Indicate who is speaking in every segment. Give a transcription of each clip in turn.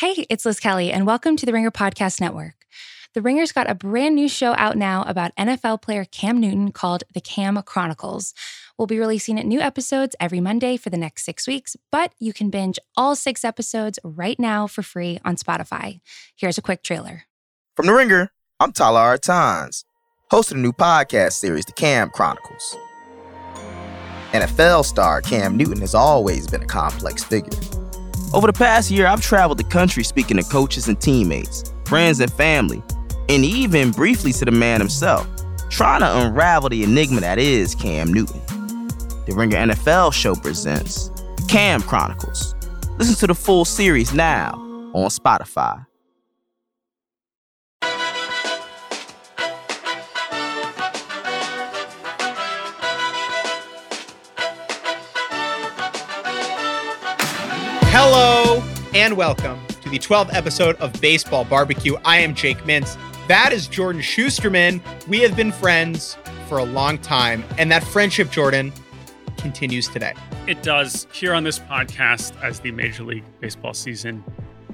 Speaker 1: Hey, it's Liz Kelly, and welcome to the Ringer Podcast Network. The Ringer's got a brand new show out now about NFL player Cam Newton called The Cam Chronicles. We'll be releasing new episodes every Monday for the next six weeks, but you can binge all six episodes right now for free on Spotify. Here's a quick trailer.
Speaker 2: From The Ringer, I'm Tyler Artans, host of the new podcast series, The Cam Chronicles. NFL star Cam Newton has always been a complex figure. Over the past year, I've traveled the country speaking to coaches and teammates, friends and family, and even briefly to the man himself, trying to unravel the enigma that is Cam Newton. The Ringer NFL show presents Cam Chronicles. Listen to the full series now on Spotify.
Speaker 3: Hello and welcome to the 12th episode of Baseball Bar-B-Cast. I am Jake Mintz. That is Jordan Shusterman. We have been friends for a long time, and that friendship, Jordan, continues today.
Speaker 4: It does. Here on this podcast, as the Major League Baseball season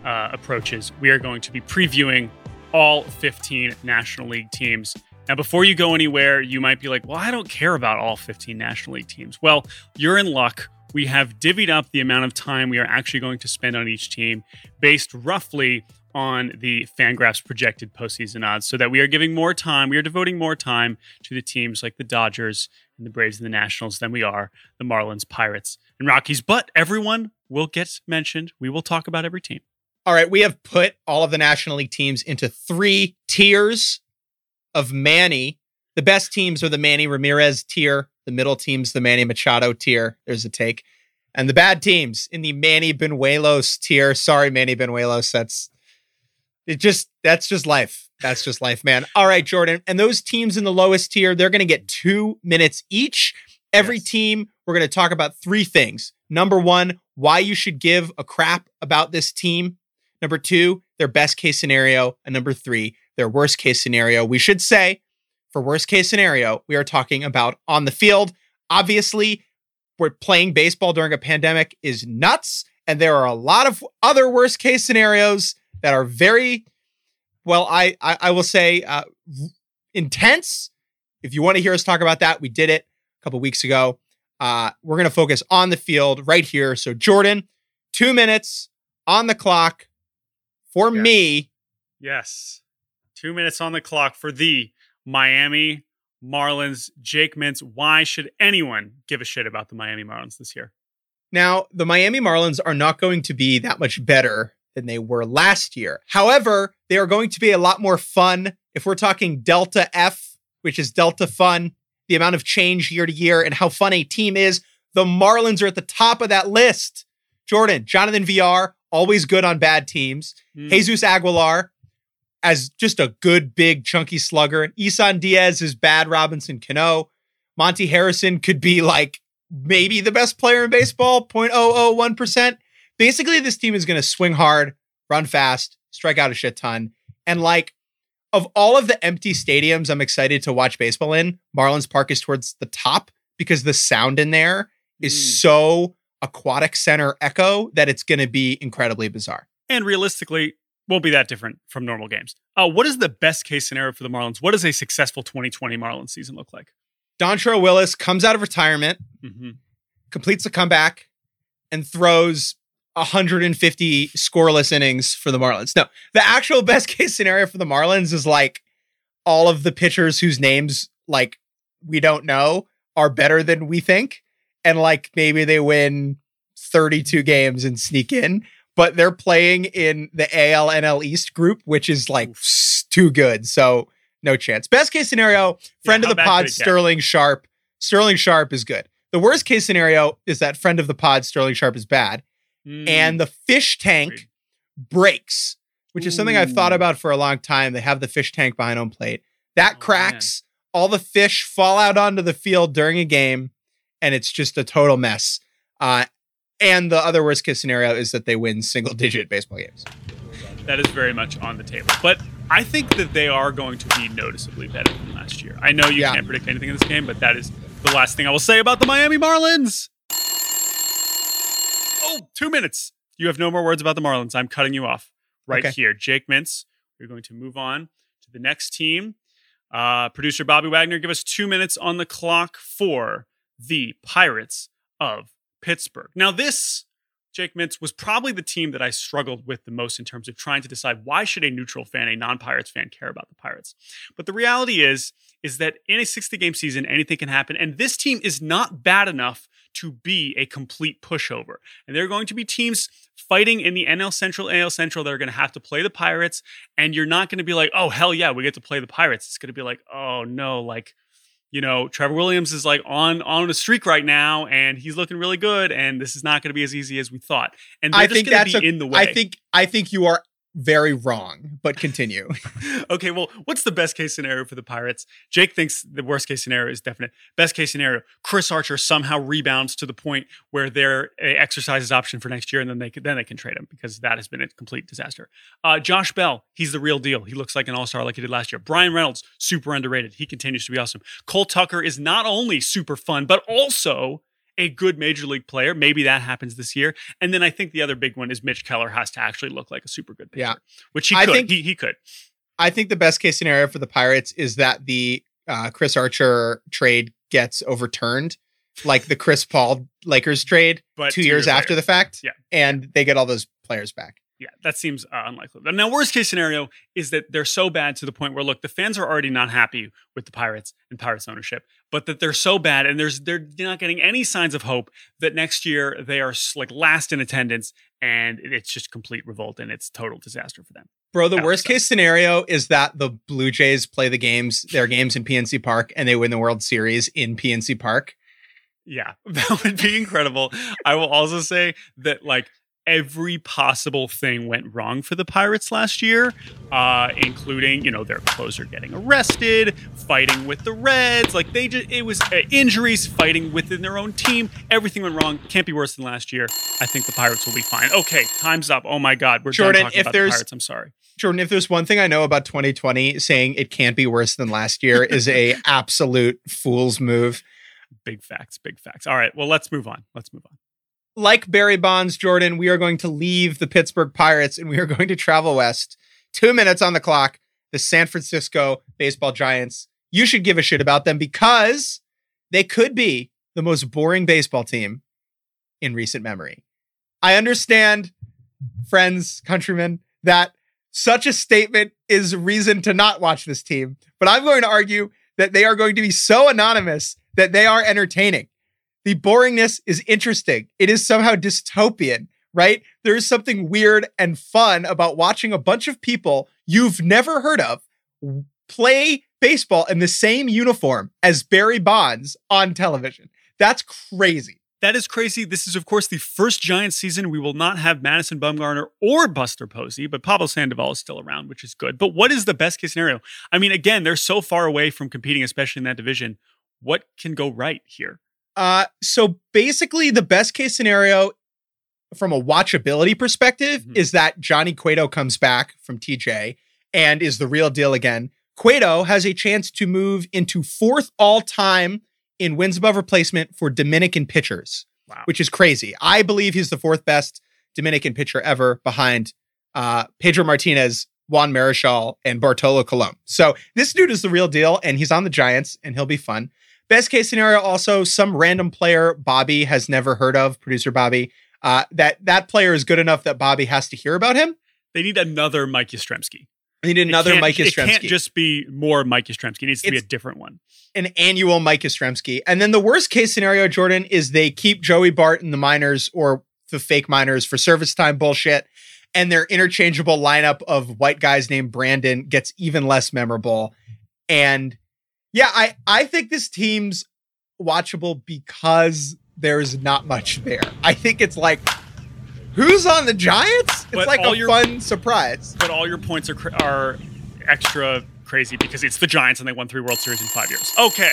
Speaker 4: uh, approaches, we are going to be previewing all 15 National League teams. Now, before you go anywhere, you might be like, well, I don't care about all 15 National League teams. Well, you're in luck we have divvied up the amount of time we are actually going to spend on each team based roughly on the Fangraphs projected postseason odds, so that we are giving more time, we are devoting more time to the teams like the Dodgers and the Braves and the Nationals than we are the Marlins, Pirates, and Rockies. But everyone will get mentioned. We will talk about every team.
Speaker 3: All right, we have put all of the National League teams into three tiers of Manny. The best teams are the Manny Ramirez tier. The middle team's the Manny Machado tier. There's a take. And the bad teams in the Manny Bañuelos tier. Sorry, Manny Bañuelos. That's it just that's just life. That's just life, man. All right, Jordan. And those teams in the lowest tier, they're gonna get two minutes each. Every yes. team, we're gonna talk about three things. Number one, why you should give a crap about this team. Number two, their best case scenario. And number three, their worst case scenario. We should say for worst case scenario, we are talking about on the field. Obviously, we're playing baseball during a pandemic is nuts. And there are a lot of other worst case scenarios that are very, well, I, I, I will say uh, intense. If you want to hear us talk about that, we did it a couple weeks ago. Uh, we're going to focus on the field right here. So, Jordan, two minutes on the clock for
Speaker 4: yes.
Speaker 3: me.
Speaker 4: Yes. Two minutes on the clock for the Miami Marlins, Jake Mintz. Why should anyone give a shit about the Miami Marlins this year?
Speaker 3: Now, the Miami Marlins are not going to be that much better than they were last year. However, they are going to be a lot more fun. If we're talking Delta F, which is Delta Fun, the amount of change year to year and how fun a team is, the Marlins are at the top of that list. Jordan, Jonathan Villar, always good on bad teams. Mm. Jesus Aguilar, as just a good, big, chunky slugger. Isan Diaz is bad Robinson Cano. Monte Harrison could be like maybe the best player in baseball, 0.001%. Basically, this team is going to swing hard, run fast, strike out a shit ton. And like, of all of the empty stadiums I'm excited to watch baseball in, Marlins Park is towards the top because the sound in there is mm. so aquatic center echo that it's going to be incredibly bizarre.
Speaker 4: And realistically, won't be that different from normal games. Uh, what is the best case scenario for the Marlins? What does a successful 2020 Marlins season look like?
Speaker 3: Dontrelle Willis comes out of retirement, mm-hmm. completes a comeback, and throws 150 scoreless innings for the Marlins. No, the actual best case scenario for the Marlins is like all of the pitchers whose names like we don't know are better than we think, and like maybe they win 32 games and sneak in but they're playing in the AL NL East group, which is like too good. So no chance. Best case scenario, friend yeah, of the pod, Sterling Sharp. Sterling Sharp is good. The worst case scenario is that friend of the pod, Sterling Sharp, is bad. Mm. And the fish tank breaks, which is something I've thought about for a long time. They have the fish tank behind home plate. That oh, cracks. Man. All the fish fall out onto the field during a game, and it's just a total mess. Uh, and the other worst case scenario is that they win single digit baseball games.
Speaker 4: That is very much on the table. But I think that they are going to be noticeably better than last year. I know you yeah. can't predict anything in this game, but that is the last thing I will say about the Miami Marlins. Oh, two minutes. You have no more words about the Marlins. I'm cutting you off. right
Speaker 3: Okay.
Speaker 4: here. Jake Mintz. We're going to move on to the next team. Uh, producer Bobby Wagner, give us two minutes on the clock for the Pirates of Pittsburgh. Now, this Jake Mintz was probably the team that I struggled with the most in terms of trying to decide why should a neutral fan, a non-Pirates fan, care about the Pirates. But the reality is, is that in a 60 game season, anything can happen. And this team is not bad enough to be a complete pushover. And there are going to be teams fighting in the NL Central, AL Central that are going to have to play the Pirates. And you're not going to be like, oh, hell yeah, we get to play the Pirates. It's going to be like, oh, no, like, you know, Trevor Williams is like on on a streak right now, and he's looking really good. And this is not going to be as easy as we thought. And
Speaker 3: I
Speaker 4: just
Speaker 3: think that's
Speaker 4: be
Speaker 3: a-
Speaker 4: in the way.
Speaker 3: I think I think you are very wrong, but continue.
Speaker 4: okay, well, what's the best case scenario for the Pirates? Jake thinks the worst case scenario is definite. Best case scenario: Chris Archer somehow rebounds to the point where they're a exercises option for next year, and then they can, then they can trade him because that has been a complete disaster. Uh, Josh Bell, he's the real deal. He looks like an all star like he did last year. Bryan Reynolds, super underrated. He continues to be awesome. Cole Tucker is not only super fun, but also a good major league player. Maybe that happens this year. And then I think the other big one is Mitch Keller has to actually look like a super good pitcher,
Speaker 3: Yeah.
Speaker 4: which he
Speaker 3: I
Speaker 4: could.
Speaker 3: think-
Speaker 4: he, he could.
Speaker 3: I think the best case scenario for the Pirates is that the uh, Chris Archer trade gets overturned, like the Chris Paul Lakers trade
Speaker 4: But
Speaker 3: two, years, after the fact.
Speaker 4: Yeah.
Speaker 3: And they get all those players back.
Speaker 4: Yeah, that seems uh, unlikely. But Now, worst case scenario is that they're so bad to the point where, look, the fans are already not happy with the Pirates and Pirates ownership, but that they're so bad and there's they're not getting any signs of hope that next year they are like last in attendance and it's just complete revolt and it's total disaster for them.
Speaker 3: Bro, the worst case scenario is that the Blue Jays play the games, their games in PNC Park, and they win the World Series in PNC Park.
Speaker 4: Yeah, that would be incredible. I will also say that like every possible thing went wrong for the Pirates last year, uh, including you know their closer getting arrested, fighting with the Reds. Like they just it was uh, injuries, fighting within their own team. Everything went wrong. Can't be worse than last year. I think the Pirates will be fine. Okay, time's up. Oh my God, we're
Speaker 3: Jordan,
Speaker 4: done talking
Speaker 3: if
Speaker 4: about the Pirates. I'm sorry.
Speaker 3: Jordan, if there's one thing I know about 2020, saying it can't be worse than last year is a absolute fool's move.
Speaker 4: Big facts. Big facts. All right. Well, let's move on. Let's move on.
Speaker 3: Like Barry Bonds, Jordan, we are going to leave the Pittsburgh Pirates and we are going to travel west. Two minutes on the clock. The San Francisco Baseball Giants. You should give a shit about them because they could be the most boring baseball team in recent memory. I understand, friends, countrymen, that such a statement is reason to not watch this team, but I'm going to argue that they are going to be so anonymous that they are entertaining. The boringness is interesting. It is somehow dystopian, right? There is something weird and fun about watching a bunch of people you've never heard of play baseball in the same uniform as Barry Bonds on television. That's crazy.
Speaker 4: That is crazy. This is, of course, the first Giants season. We will not have Madison Bumgarner or Buster Posey, but Pablo Sandoval is still around, which is good. But what is the best case scenario? I mean, again, they're so far away from competing, especially in that division. What can go right here?
Speaker 3: Uh, so basically, the best case scenario from a watchability perspective
Speaker 4: Mhm.
Speaker 3: is that Johnny Cueto comes back from TJ and is the real deal again. Cueto has a chance to move into fourth all time in wins above replacement for Dominican pitchers,
Speaker 4: Wow.
Speaker 3: which is crazy. I believe he's the fourth best Dominican pitcher ever behind uh, Pedro Martinez, Juan Marichal, and Bartolo Colon. So this dude is the real deal, and he's on the Giants, and he'll be fun. Best case scenario, also some random player Bobby has never heard of, producer Bobby. Uh, that that player is good enough that Bobby has to hear about him.
Speaker 4: They need another Mike Yastrzemski.
Speaker 3: They need another Mike
Speaker 4: It can't just be more Mike Yastrzemski. It needs to be a different one.
Speaker 3: an annual Mike Yastrzemski. And then the worst case scenario, Jordan, is they keep Joey Bart in the minors or the fake minors for service time bullshit, and their interchangeable lineup of white guys named Brandon gets even less memorable. And yeah, I I think this team's watchable because there's not much there. I think it's like who's on the Giants? It's
Speaker 4: But
Speaker 3: like a
Speaker 4: your-
Speaker 3: fun surprise.
Speaker 4: But all your points are are extra crazy because it's the Giants and they won three World Series in five years. Okay,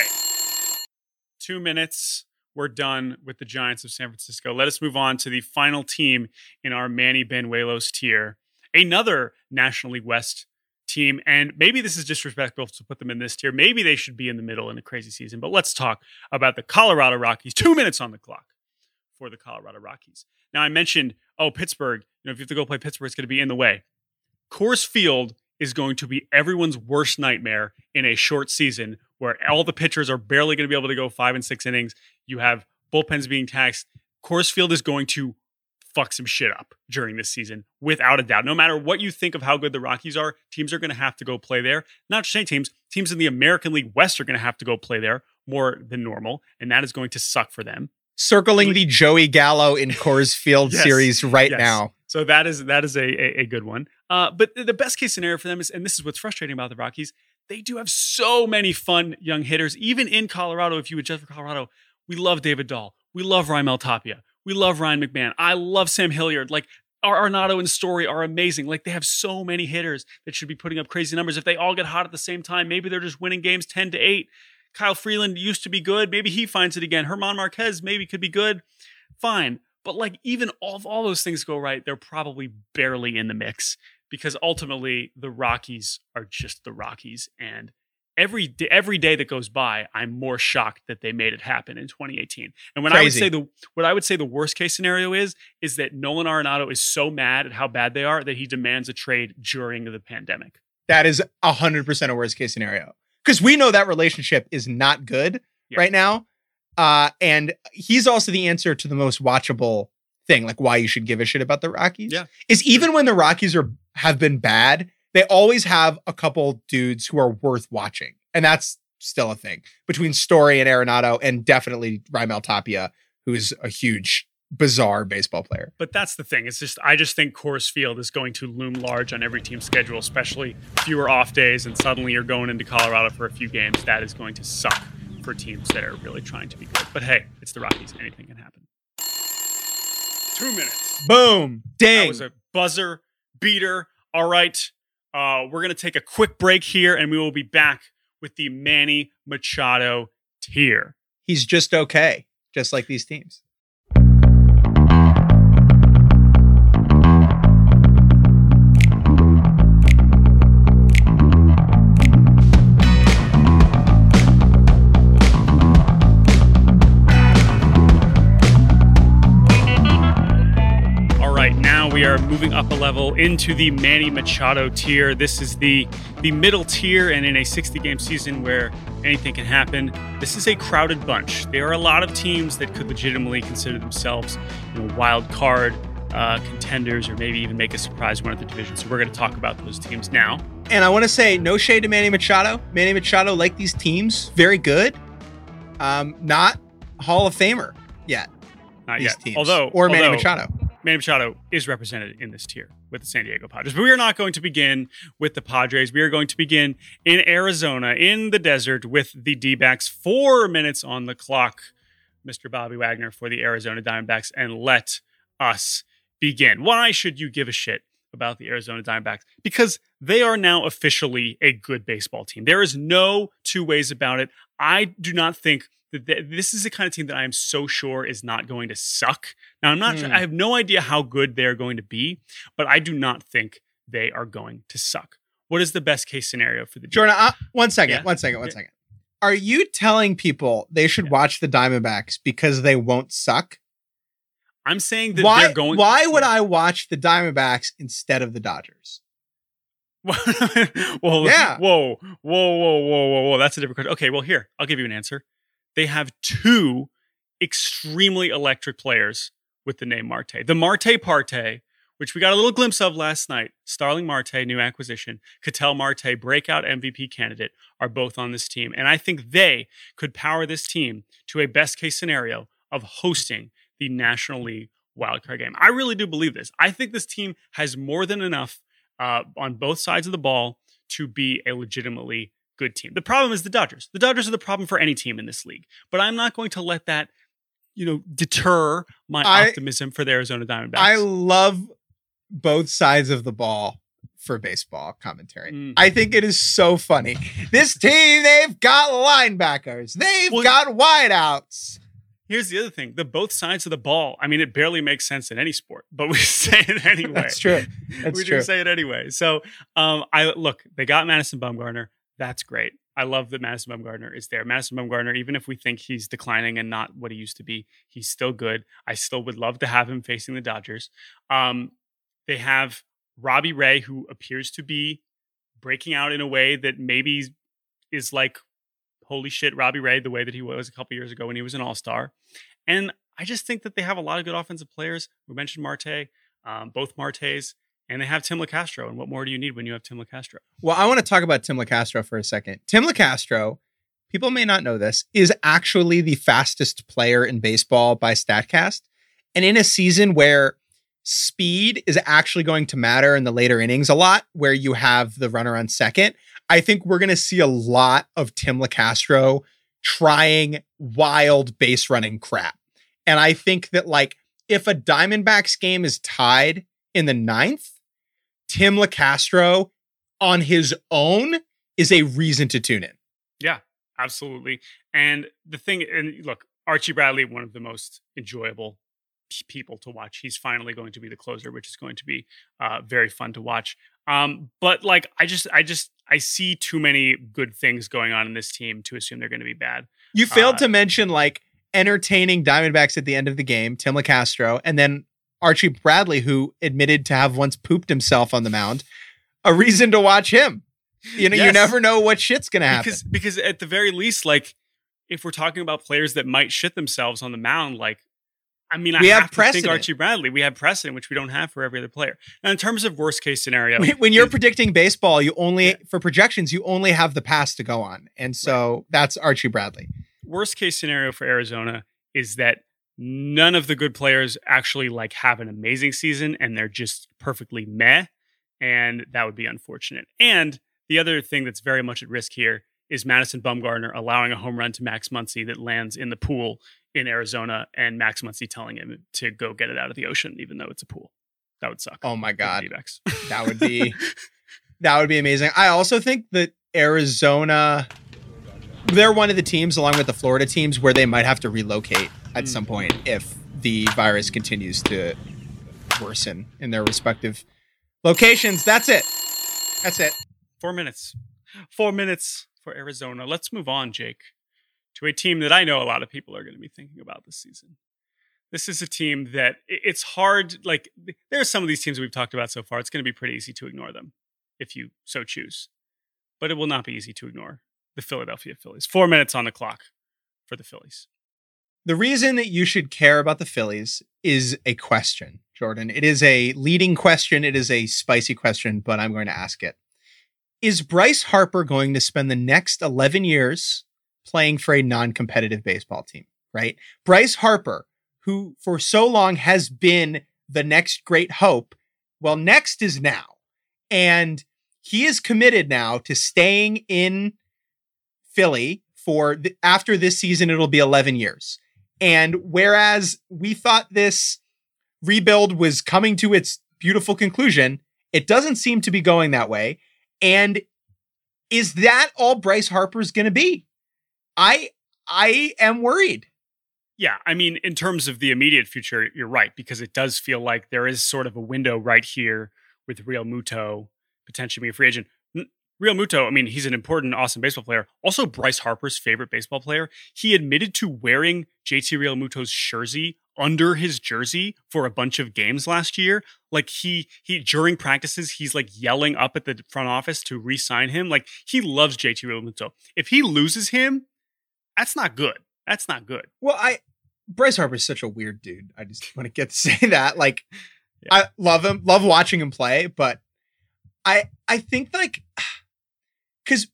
Speaker 4: two minutes. We're done with the Giants of San Francisco. Let us move on to the final team in our Manny Bañuelos tier. Another National League West team, and maybe this is disrespectful to put them in this tier. Maybe they should be in the middle in a crazy season. But let's talk about the Colorado Rockies. Two minutes on the clock for the Colorado Rockies. Now I mentioned, oh Pittsburgh. You know, if you have to go play Pittsburgh, it's going to be in the way. Coors Field is going to be everyone's worst nightmare in a short season where all the pitchers are barely going to be able to go five and six innings. You have bullpens being taxed. Coors Field is going to fuck some shit up during this season, without a doubt. No matter what you think of how good the Rockies are, teams are going to have to go play there. Not just any teams, teams in the American League West are going to have to go play there more than normal, and that is going to suck for them.
Speaker 3: Circling the Joey Gallo in Coors Field
Speaker 4: Yes.
Speaker 3: series right
Speaker 4: Yes.
Speaker 3: now.
Speaker 4: So that is that is a, a, a good one. Uh, but the best case scenario for them is, and this is what's frustrating about the Rockies, they do have so many fun young hitters, even in Colorado. If you adjust for Colorado, we love David Dahl, we love Raimel Tapia, we love Ryan McMahon, I love Sam Hilliard. Like Arenado and Story are amazing. Like they have so many hitters that should be putting up crazy numbers. If they all get hot at the same time, maybe they're just winning games ten to eight. Kyle Freeland used to be good. Maybe he finds it again. German Marquez maybe could be good. Fine. But like even all if all those things go right, they're probably barely in the mix because ultimately the Rockies are just the Rockies and every day, every day that goes by, I'm more shocked that they made it happen in 2018. And when I would say the what I would say the worst case scenario is is that Nolan Arenado is so mad at how bad they are that he demands a trade during the pandemic.
Speaker 3: That is 100% a worst case scenario. Because we know that relationship is not good
Speaker 4: Yeah.
Speaker 3: right now. Uh, and he's also the answer to the most watchable thing, like why you should give a shit about the Rockies.
Speaker 4: Yeah.
Speaker 3: Is even when the Rockies are have been bad, they always have a couple dudes who are worth watching. And that's still a thing between Story and Arenado, and definitely Raimel Tapia, who's a huge, bizarre baseball player.
Speaker 4: But that's the thing. It's just I just think Coors Field is going to loom large on every team's schedule, especially fewer off days, and suddenly you're going into Colorado for a few games. That is going to suck for teams that are really trying to be good. But hey, it's the Rockies. Anything can happen. Two minutes.
Speaker 3: Boom.
Speaker 4: Dang.
Speaker 3: That
Speaker 4: was a buzzer beater. All right. Uh, we're going to take a quick break here, and we will be back with the Manny Machado tier.
Speaker 3: He's just okay, just like these teams.
Speaker 4: We are moving up a level into the Manny Machado tier. This is the the middle tier, and in a 60 game season where anything can happen, this is a crowded bunch. There are a lot of teams that could legitimately consider themselves you know, wild card uh, contenders, or maybe even make a surprise win at the division. So we're going to talk about those teams now.
Speaker 3: And I want to say no shade to Manny Machado. Manny Machado, like these teams, very good. Um, not Hall of Famer yet.
Speaker 4: Not
Speaker 3: These
Speaker 4: yet,
Speaker 3: teams,
Speaker 4: although
Speaker 3: or Manny Machado.
Speaker 4: Manny Machado is represented in this tier with the San Diego Padres. But we are not going to begin with the Padres. We are going to begin in Arizona, in the desert, with the D backs. Four minutes on the clock, Mr. Bobby Wagner for the Arizona Diamondbacks. And let us begin. Why should you give a shit about the Arizona Diamondbacks? Because they are now officially a good baseball team. There is no two ways about it. I do not think that th- this is the kind of team that I am so sure is not going to suck. Now, I'm not,
Speaker 3: Hmm.
Speaker 4: I have no idea how good they're going to be, but I do not think they are going to suck. What is the best case scenario for the
Speaker 3: Jordan, uh, one second,
Speaker 4: Yeah.
Speaker 3: one second, one second. Are you telling people they should
Speaker 4: Yeah.
Speaker 3: watch the Diamondbacks because they won't suck?
Speaker 4: I'm saying that
Speaker 3: Why?
Speaker 4: they're going.
Speaker 3: why would I watch the Diamondbacks instead of the Dodgers?
Speaker 4: well,
Speaker 3: Yeah.
Speaker 4: Whoa, whoa, whoa, whoa, whoa, whoa. That's a different question. Okay, well, here I'll give you an answer. They have two extremely electric players with the name Marte. The Marte Parte, which we got a little glimpse of last night. Starling Marte, new acquisition. Ketel Marte, breakout MVP candidate, are both on this team, and I think they could power this team to a best case scenario of hosting the National League wildcard game. I really do believe this. I think this team has more than enough uh, on both sides of the ball to be a legitimately good team. The problem is the Dodgers. The Dodgers are the problem for any team in this league. But I'm not going to let that, you know, deter my
Speaker 3: I-
Speaker 4: optimism for the Arizona Diamondbacks.
Speaker 3: I love both sides of the ball for baseball commentary.
Speaker 4: Mm.
Speaker 3: I think it is so funny. This team, they've got linebackers, they've
Speaker 4: Well-
Speaker 3: got wideouts.
Speaker 4: Here's the other thing: the both sides of the ball. I mean, it barely makes sense in any sport, but we say it anyway.
Speaker 3: That's true. That's
Speaker 4: we
Speaker 3: true.
Speaker 4: do say it anyway. So, um, I look. They got Madison Bumgarner. That's great. I love that Madison Bumgarner is there. Madison Bumgarner, even if we think he's declining and not what he used to be, he's still good. I still would love to have him facing the Dodgers. Um, they have Robbie Ray, who appears to be breaking out in a way that maybe is like, holy shit, Robbie Ray, the way that he was a couple years ago when he was an all star. And I just think that they have a lot of good offensive players. We mentioned Marte, um, both Martes, and they have Tim Locastro. And what more do you need when you have Tim Locastro?
Speaker 3: Well, I want to talk about Tim Locastro for a second. Tim Locastro, people may not know this, is actually the fastest player in baseball by StatCast. And in a season where speed is actually going to matter in the later innings a lot, where you have the runner on second, I think we're going to see a lot of Tim Locastro trying wild base running crap. And I think that, like, if a Diamondbacks game is tied in the ninth, Tim Locastro on his own is a reason to tune in.
Speaker 4: Yeah, absolutely. And the thing, and look, Archie Bradley, one of the most enjoyable people to watch. He's finally going to be the closer, which is going to be uh, very fun to watch. Um, but like, I just, I just, I see too many good things going on in this team to assume they're going to be bad.
Speaker 3: You failed uh, to mention like entertaining Diamondbacks at the end of the game, Tim Locastro, and then Archie Bradley, who admitted to have once pooped himself on the mound. A reason to watch him. You know, yes. you never know what shit's going to happen.
Speaker 4: Because, because at the very least, like, if we're talking about players that might shit themselves on the mound, like I mean, we I have, have precedent. Archie Bradley. We have precedent, which we don't have for every other player. Now, in terms of worst case scenario,
Speaker 3: when, when you're predicting baseball, you only yeah. for projections, you only have the past to go on, and so right. that's Archie Bradley.
Speaker 4: Worst case scenario for Arizona is that none of the good players actually like have an amazing season, and they're just perfectly meh, and that would be unfortunate. And the other thing that's very much at risk here is Madison Bumgarner allowing a home run to Max Muncy that lands in the pool in Arizona and Max Muncy telling him to go get it out of the ocean, even though it's a pool. That would suck.
Speaker 3: Oh my god, that would be that would be amazing. I also think that Arizona, they're one of the teams, along with the Florida teams, where they might have to relocate at mm. some point if the virus continues to worsen in their respective locations. That's it. That's it.
Speaker 4: Four minutes. Four minutes for Arizona. Let's move on, Jake to a team that I know a lot of people are going to be thinking about this season. This is a team that it's hard. Like, there are some of these teams we've talked about so far. It's going to be pretty easy to ignore them if you so choose, but it will not be easy to ignore the Philadelphia Phillies. Four minutes on the clock for the Phillies.
Speaker 3: The reason that you should care about the Phillies is a question, Jordan. It is a leading question. It is a spicy question, but I'm going to ask it. Is Bryce Harper going to spend the next 11 years playing for a non competitive baseball team, right? Bryce Harper, who for so long has been the next great hope, well, next is now. And he is committed now to staying in Philly for after this season, it'll be 11 years. And whereas we thought this rebuild was coming to its beautiful conclusion, it doesn't seem to be going that way. And is that all Bryce Harper's going to be? I I am worried.
Speaker 4: Yeah, I mean, in terms of the immediate future, you're right because it does feel like there is sort of a window right here with Realmuto potentially being a free agent. Realmuto, I mean, he's an important, awesome baseball player. Also, Bryce Harper's favorite baseball player. He admitted to wearing JT Realmuto's jersey under his jersey for a bunch of games last year. Like he he during practices, he's like yelling up at the front office to re-sign him. Like he loves JT Realmuto. If he loses him, that's not good. That's not good.
Speaker 3: Well, I Bryce Harper's such a weird dude. I just want to get to say that. Like, yeah. I love him, love watching him play, but I I think like because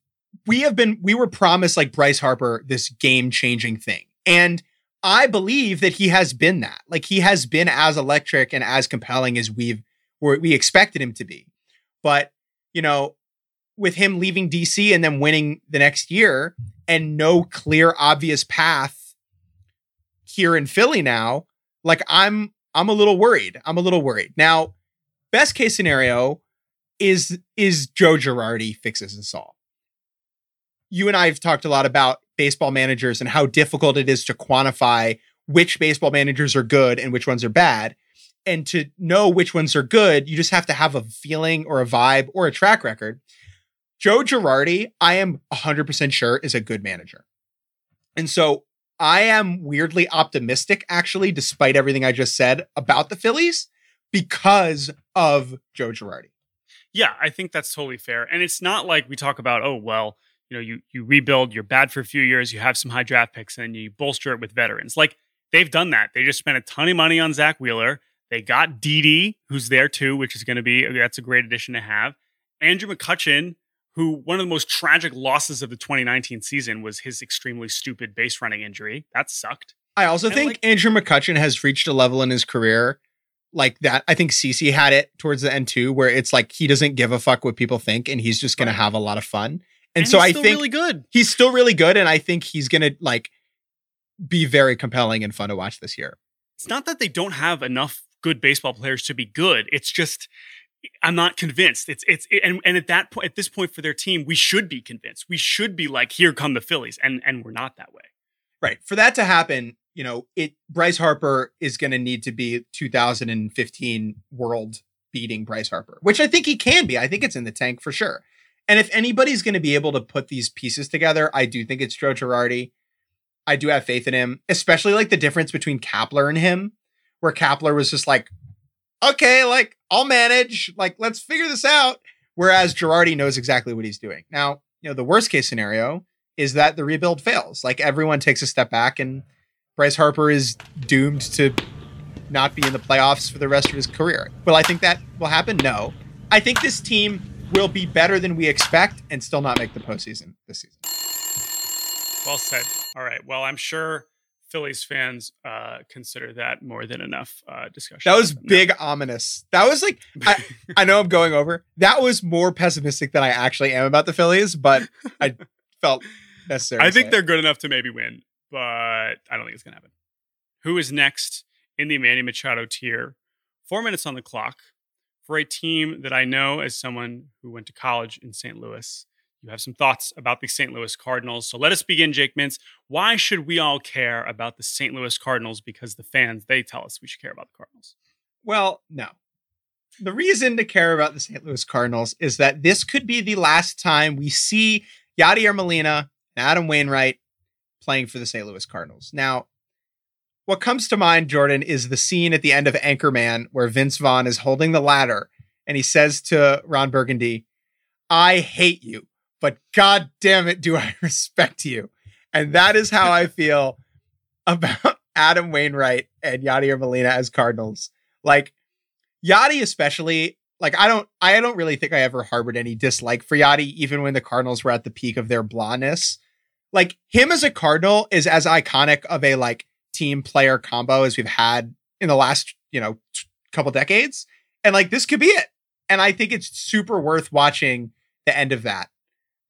Speaker 3: we have been we were promised like Bryce Harper this game changing thing, and I believe that he has been that. Like he has been as electric and as compelling as we've we expected him to be, but you know with him leaving DC and then winning the next year and no clear obvious path here in Philly now, like I'm I'm a little worried. I'm a little worried. Now, best case scenario is is Joe Girardi fixes us all. You and I have talked a lot about baseball managers and how difficult it is to quantify which baseball managers are good and which ones are bad. And to know which ones are good, you just have to have a feeling or a vibe or a track record. Joe Girardi, I am 100% sure is a good manager. And so I am weirdly optimistic, actually, despite everything I just said about the Phillies. because of Joe Girardi.
Speaker 4: Yeah, I think that's totally fair. And it's not like we talk about, oh, well, you know, you you rebuild, you're bad for a few years, you have some high draft picks, and you bolster it with veterans. Like they've done that. They just spent a ton of money on Zack Wheeler. They got Didi, who's there too, which is going to be that's a great addition to have. Andrew McCutchen, who one of the most tragic losses of the 2019 season was his extremely stupid base running injury. That sucked.
Speaker 3: I also
Speaker 4: And,
Speaker 3: think
Speaker 4: like-
Speaker 3: Andrew McCutchen has reached a level in his career like that. I think CC had it towards the end too, where it's like he doesn't give a fuck what people think and he's just going to
Speaker 4: Right.
Speaker 3: have a lot of fun. And, so
Speaker 4: he's
Speaker 3: I think
Speaker 4: really good.
Speaker 3: he's still really good. And I think he's going to like be very compelling and fun to watch this year.
Speaker 4: It's not that they don't have enough good baseball players to be good. It's just I'm not convinced. It's it's and and at that point at this point for their team, we should be convinced. We should be like, here come the Phillies, and and we're not that way.
Speaker 3: Right. For that to happen, you know, it Bryce Harper is going to need to be 2015 world beating Bryce Harper, which I think he can be. I think it's in the tank for sure. And if anybody's going to be able to put these pieces together, I do think it's Joe Girardi. I do have faith in him, especially like the difference between Kapler and him, where Kapler was just like, okay, like I'll manage, like let's figure this out. Whereas Girardi knows exactly what he's doing. Now, you know, the worst case scenario is that the rebuild fails. Like everyone takes a step back and Bryce Harper is doomed to not be in the playoffs for the rest of his career. Will I think that will happen? No. I think this team will be better than we expect and still not make the postseason this season.
Speaker 4: Well said. All right. Well, I'm sure Phillies fans uh, consider that more than enough uh, discussion.
Speaker 3: That was
Speaker 4: No.
Speaker 3: big ominous. That was like I, I know I'm going over. That was more pessimistic than I actually am about the Phillies, but I felt necessary.
Speaker 4: I think they're
Speaker 3: it.
Speaker 4: good enough to maybe win, but I don't think it's going to happen. Who is next in the Manny Machado tier? Four minutes on the clock for a team that I know as someone who went to college in St. Louis. You have some thoughts about the St. Louis Cardinals. So let us begin, Jake Mintz. Why should we all care about the St. Louis Cardinals? Because the fans, they tell us we should care about the Cardinals.
Speaker 3: Well, no. The reason to care about the St. Louis Cardinals is that this could be the last time we see Yadier Molina and Adam Wainwright playing for the St. Louis Cardinals. Now, what comes to mind, Jordan, is the scene at the end of Anchorman where Vince Vaughn is holding the ladder and he says to Ron Burgundy, I hate you, but god damn it, do I respect you. And that is how I feel about Adam Wainwright and Yadier Molina as Cardinals. Like Yadi, especially, like I don't, I don't really think I ever harbored any dislike for Yadi, even when the Cardinals were at the peak of their blondness. Like him as a Cardinal is as iconic of a like team player combo as we've had in the last, you know, t- couple decades. And like this could be it. And I think it's super worth watching the end of that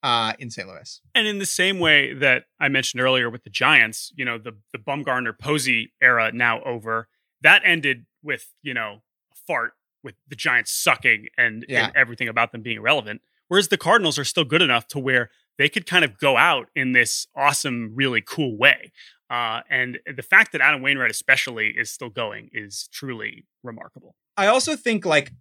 Speaker 3: uh in St. Louis.
Speaker 4: And in the same way that I mentioned earlier with the Giants, you know, the the Bumgarner Posey era now over, that ended with, you know, a fart with the Giants sucking and,
Speaker 3: Yeah.
Speaker 4: and everything about them being irrelevant. Whereas the Cardinals are still good enough to where they could kind of go out in this awesome, really cool way. Uh, and the fact that Adam Wainwright, especially, is still going is truly remarkable.
Speaker 3: I also think like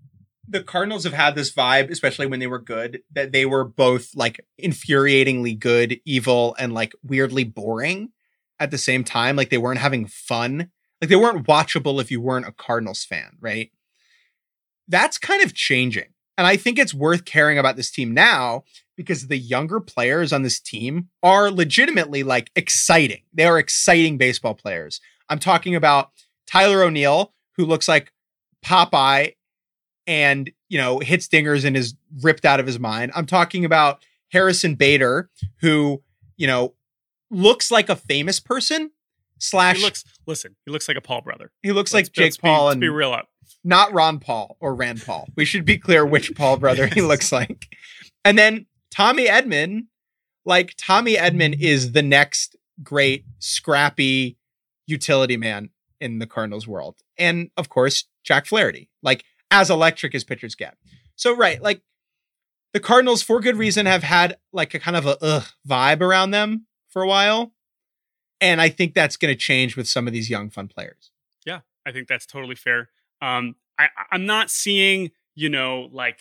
Speaker 3: the Cardinals have had this vibe, especially when they were good, that they were both like infuriatingly good, evil, and like weirdly boring at the same time. Like they weren't having fun. Like they weren't watchable if you weren't a Cardinals fan, right? That's kind of changing. And I think it's worth caring about this team now because the younger players on this team are legitimately like exciting. They are exciting baseball players. I'm talking about Tyler O'Neill, who looks like Popeye and, you know, hits dingers and is ripped out of his mind. I'm talking about Harrison Bader, who, you know, looks like a famous person slash
Speaker 4: He looks, listen, he looks like a Paul brother.
Speaker 3: he looks
Speaker 4: Let's-
Speaker 3: like Jake
Speaker 4: be-
Speaker 3: Paul
Speaker 4: let's
Speaker 3: and
Speaker 4: be real up.
Speaker 3: not Ron Paul or Rand Paul. We should be clear which Paul brother he looks like. And then Tommy Edman, like Tommy Edman is the next great scrappy utility man in the Cardinals world. And of course, Jack Flaherty, like as electric as pitchers get. So right, like the Cardinals for good reason have had like a kind of a ugh vibe around them for a while. And I think that's going to change with some of these young fun players.
Speaker 4: Yeah, I think that's totally fair. Um, I, I'm not seeing, you know, like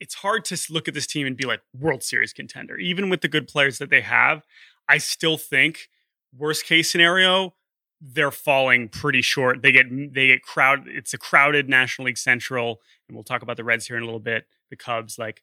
Speaker 4: it's hard to look at this team and be like World Series contender, even with the good players that they have. I still think worst case scenario, they're falling pretty short. They get they get crowd. It's a crowded National League Central, and we'll talk about the Reds here in a little bit. The Cubs, like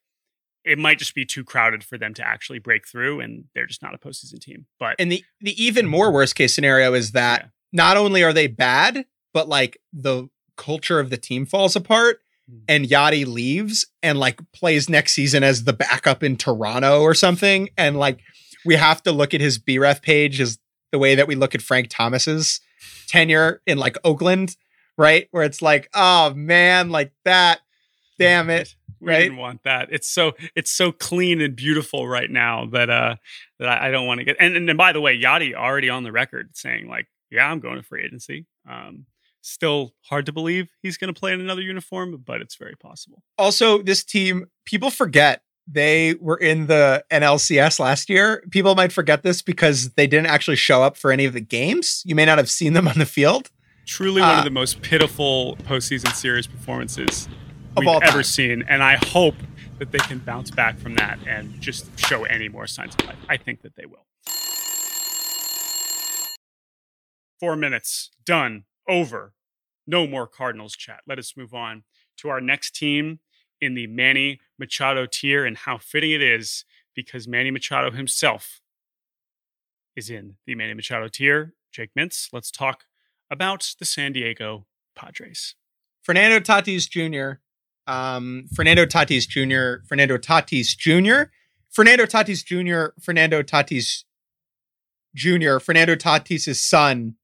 Speaker 4: it might just be too crowded for them to actually break through, and they're just not a postseason team. But
Speaker 3: and the the even more worst case scenario is that yeah. not only are they bad, but like the culture of the team falls apart. Hmm. And Yadi leaves and like plays next season as the backup in Toronto or something. And like we have to look at his BREF page as the way that we look at Frank Thomas's tenure in like Oakland, right? Where it's like, oh man, like that, damn it.
Speaker 4: We
Speaker 3: right?
Speaker 4: didn't want that. It's so it's so clean and beautiful right now that uh that I, I don't want to get and, and and by the way, Yadi already on the record saying like, yeah, I'm going to free agency. Um still hard to believe he's going to play in another uniform, but it's very possible.
Speaker 3: Also, this team, people forget they were in the NLCS last year. People might forget this because they didn't actually show up for any of the games. You may not have seen them on the field.
Speaker 4: Truly one uh, of the most pitiful postseason series performances we've ever seen. And I hope that they can bounce back from that and just show any more signs of life. I think that they will. Four minutes. Done. Over. No more Cardinals chat. Let us move on to our next team in the Manny Machado tier, and how fitting it is because Manny Machado himself is in the Manny Machado tier. Jake Mintz, let's talk about the San Diego Padres.
Speaker 3: Fernando Tatis Jr., um, Fernando Tatis Jr., Fernando Tatis Jr., Fernando Tatis Jr., Fernando Tatis Jr., Fernando Tatis' son,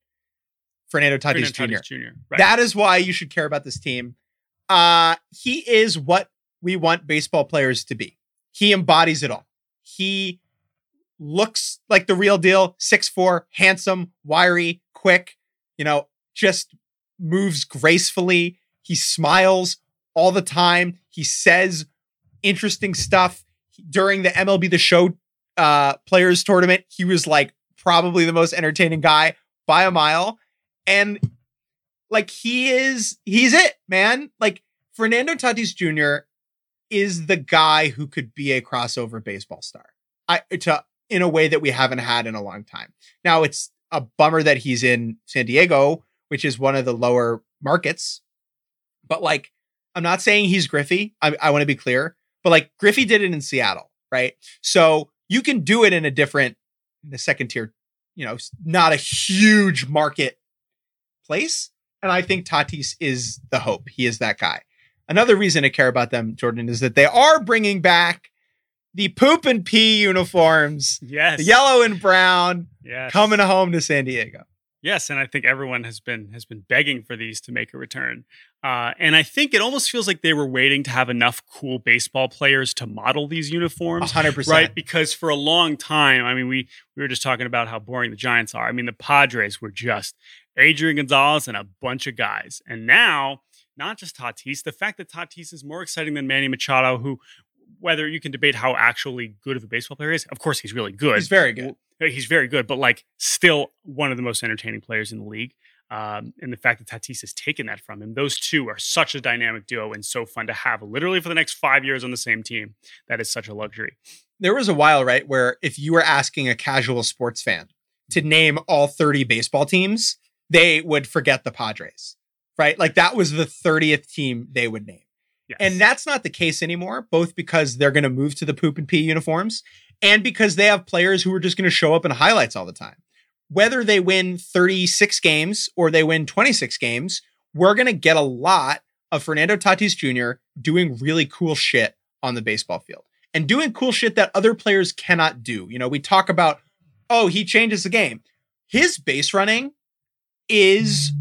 Speaker 3: Fernando Tatis Fernando Jr. Tatis Jr. Right. That is why you should care about this team. Uh, he is what we want baseball players to be. He embodies it all. He looks like the real deal, six four, handsome, wiry, quick, you know, just moves gracefully. He smiles all the time. He says interesting stuff. During the MLB The Show uh, players tournament, he was like probably the most entertaining guy by a mile. And like he is, he's it, man. Like Fernando Tatis Jr. is the guy who could be a crossover baseball star. I to in a way that we haven't had in a long time. Now it's a bummer that he's in San Diego, which is one of the lower markets. But like, I'm not saying he's Griffey. I, I want to be clear, but like Griffey did it in Seattle, right? So you can do it in a different, in the second tier, you know, not a huge market place, and I think Tatis is the hope. He is that guy. Another reason to care about them, Jordan, is that they are bringing back the poop and pee uniforms.
Speaker 4: Yes.
Speaker 3: The yellow and brown. Yes. Coming home to San Diego.
Speaker 4: Yes, and I think everyone has been has been begging for these to make a return. Uh, and I think it almost feels like they were waiting to have enough cool baseball players to model these uniforms.
Speaker 3: 100%.
Speaker 4: Right? Because for a long time, I mean, we we were just talking about how boring the Giants are. I mean, the Padres were just Adrian Gonzalez and a bunch of guys. And now, not just Tatis, the fact that Tatis is more exciting than Manny Machado, who, whether you can debate how actually good of a baseball player is, of course he's really good.
Speaker 3: He's very good.
Speaker 4: He's very good, but like still one of the most entertaining players in the league. Um, and the fact that Tatis has taken that from him, those two are such a dynamic duo and so fun to have literally for the next five years on the same team. That is such a luxury.
Speaker 3: There was a while, right, where if you were asking a casual sports fan to name all 30 baseball teams, they would forget the Padres, right? Like that was the 30th team they would name. Yes. And that's not the case anymore, both because they're going to move to the poop and pee uniforms and because they have players who are just going to show up in highlights all the time. Whether they win 36 games or they win 26 games, we're going to get a lot of Fernando Tatis Jr. doing really cool shit on the baseball field and doing cool shit that other players cannot do. You know, we talk about, oh, he changes the game. His base running is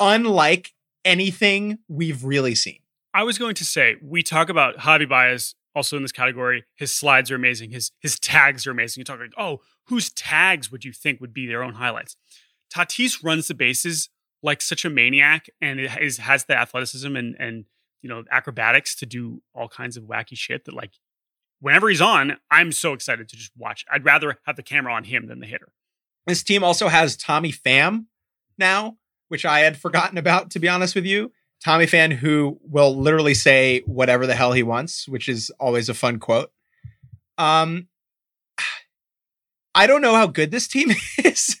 Speaker 3: unlike anything we've really seen.
Speaker 4: I was going to say we talk about Javy Baez also in this category. His slides are amazing. His his tags are amazing. You talk like, oh, whose tags would you think would be their own highlights? Tatis runs the bases like such a maniac, and it is, has the athleticism and and you know acrobatics to do all kinds of wacky shit that like whenever he's on, I'm so excited to just watch. I'd rather have the camera on him than the hitter.
Speaker 3: This team also has Tommy Pham, now, which I had forgotten about, to be honest with you. Tommy Pham who will literally say whatever the hell he wants, which is always a fun quote. Um, I don't know how good this team is.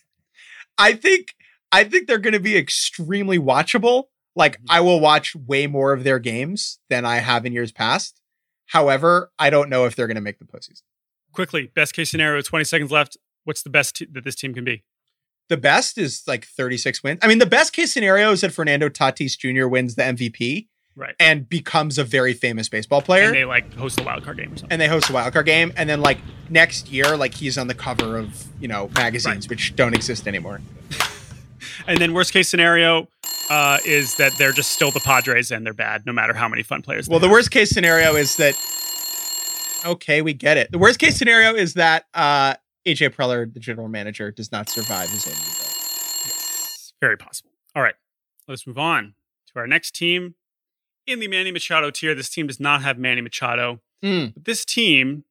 Speaker 3: I think I think they're going to be extremely watchable. Like
Speaker 4: Mhm.
Speaker 3: I will watch way more of their games than I have in years past. However, I don't know if they're going to make the postseason.
Speaker 4: Quickly, best case scenario, 20 seconds left. What's the best t- that this team can be?
Speaker 3: The best is like 36 wins. I mean, the best case scenario is that Fernando Tatis Jr. wins the MVP
Speaker 4: Right.
Speaker 3: and becomes a very famous baseball player.
Speaker 4: And they like host a wild card game or something.
Speaker 3: and they host a wild card game, and then like next year, like he's on the cover of you know magazines
Speaker 4: Right.
Speaker 3: which don't exist anymore.
Speaker 4: And then worst case scenario uh, is that they're just still the Padres and they're bad, no matter how many fun players. they
Speaker 3: Well, the
Speaker 4: have.
Speaker 3: worst case scenario is that. Okay, we get it. The worst case scenario is that uh, AJ Preller, the general manager, does not survive his own rebuild.
Speaker 4: Yes, very possible. All right, let's move on to our next team in the Manny Machado tier. This team does not have Manny Machado,
Speaker 3: Mm.
Speaker 4: but this team,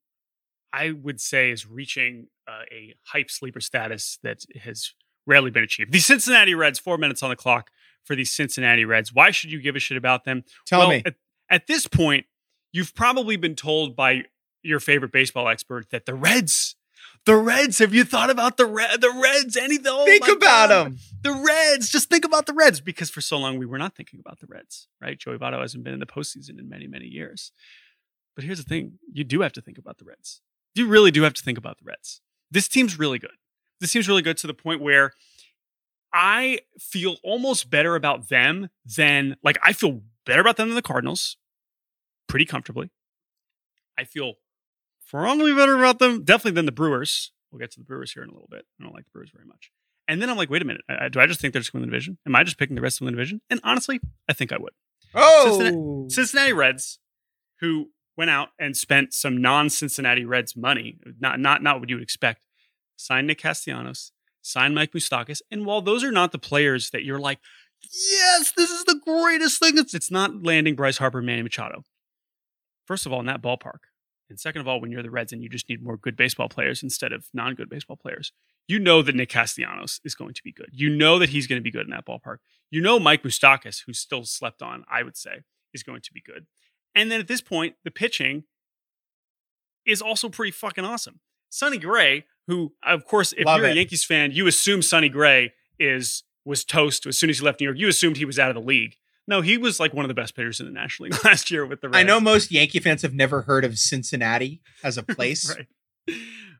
Speaker 4: I would say, is reaching uh, a hype sleeper status that has rarely been achieved. The Cincinnati Reds, four minutes on the clock for the Cincinnati Reds. Why should you give a shit about them?
Speaker 3: Tell
Speaker 4: well,
Speaker 3: me.
Speaker 4: At, at this point, you've probably been told by your favorite baseball expert that the Reds, the Reds. Have you thought about the Red, the Reds? Anything? Oh
Speaker 3: Think about
Speaker 4: God.
Speaker 3: him.
Speaker 4: The Reds. Just think about the Reds because for so long we were not thinking about the Reds, right? Joey Votto hasn't been in the postseason in many, many years. But here's the thing: you do have to think about the Reds. You really do have to think about the Reds. This team's really good. This team's really good to the point where I feel almost better about them than like I feel better about them than the Cardinals, pretty comfortably. I feel probably better about them, definitely than the Brewers. We'll get to the Brewers here in a little bit. I don't like the Brewers very much. And then I'm like, wait a minute, I, do I just think they're just going to win the division? Am I just picking the rest of the division? And honestly, I think I would.
Speaker 3: Oh,
Speaker 4: Cincinnati Reds, who went out and spent some non-Cincinnati Reds money, not not not what you would expect, signed Nick Castellanos, signed Mike Moustakas, and while those are not the players that you're like, yes, this is the greatest thing, it's, it's not landing Bryce Harper, and Manny Machado. First of all, in that ballpark, and second of all, when you're the Reds and you just need more good baseball players instead of non-good baseball players, you know that Nick Castellanos is going to be good. You know that he's going to be good in that ballpark. You know Mike Moustakas, who's still slept on, I would say, is going to be good. And then at this point, the pitching is also pretty fucking awesome. Sonny Gray, who, of course, if
Speaker 3: Love
Speaker 4: you're a. Yankees fan, you assume Sonny Gray is was toast as soon as he left New York. You assumed he was out of the league. No, he was like one of the best pitchers in the National League last year with the Reds.
Speaker 3: I know most Yankee fans have never heard of Cincinnati as a place.
Speaker 4: right.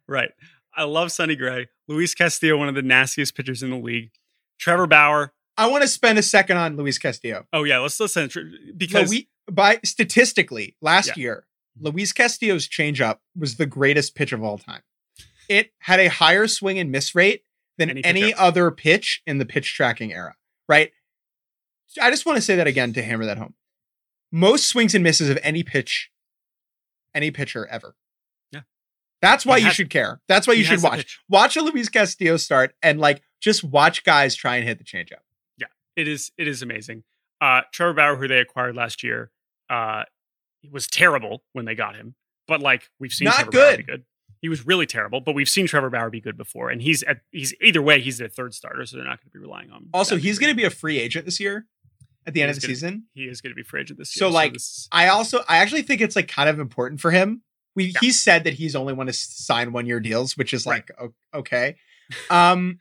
Speaker 4: Right. I love Sonny Gray. Luis Castillo, one of the nastiest pitchers in the league. Trevor Bauer.
Speaker 3: I want to spend a second on Luis Castillo.
Speaker 4: Oh yeah, let's listen because
Speaker 3: Lui- by statistically, last
Speaker 4: Yeah.
Speaker 3: year, Luis Castillo's changeup was the greatest pitch of all time. It had a higher swing and miss rate than
Speaker 4: Any
Speaker 3: any, other pitch in the pitch tracking era, right? I just want to say that again to hammer that home. Most swings and misses of any pitch, any pitcher ever.
Speaker 4: Yeah.
Speaker 3: That's why
Speaker 4: He
Speaker 3: you
Speaker 4: has-
Speaker 3: should care. That's why you should watch. Watch a Luis Castillo start and like just watch guys try and hit the changeup. Yeah.
Speaker 4: It is it is amazing. Uh, Trevor Bauer, who they acquired last year, uh, was terrible when they got him. But like we've seen
Speaker 3: Not
Speaker 4: Trevor Bauer
Speaker 3: good.
Speaker 4: be good. He was really terrible, but we've seen Trevor Bauer be good before, and he's at he's either way he's their third starter, so they're not going to be relying on. him.
Speaker 3: Also, he's going to be a free agent this year at the
Speaker 4: He
Speaker 3: end of the
Speaker 4: gonna-
Speaker 3: season.
Speaker 4: he is going to be free agent this year.
Speaker 3: So, like,
Speaker 4: this-
Speaker 3: I also I actually think it's like kind of important for him. We
Speaker 4: Yeah.
Speaker 3: he said that he's only want to sign one year deals, which is
Speaker 4: Right.
Speaker 3: like okay. Um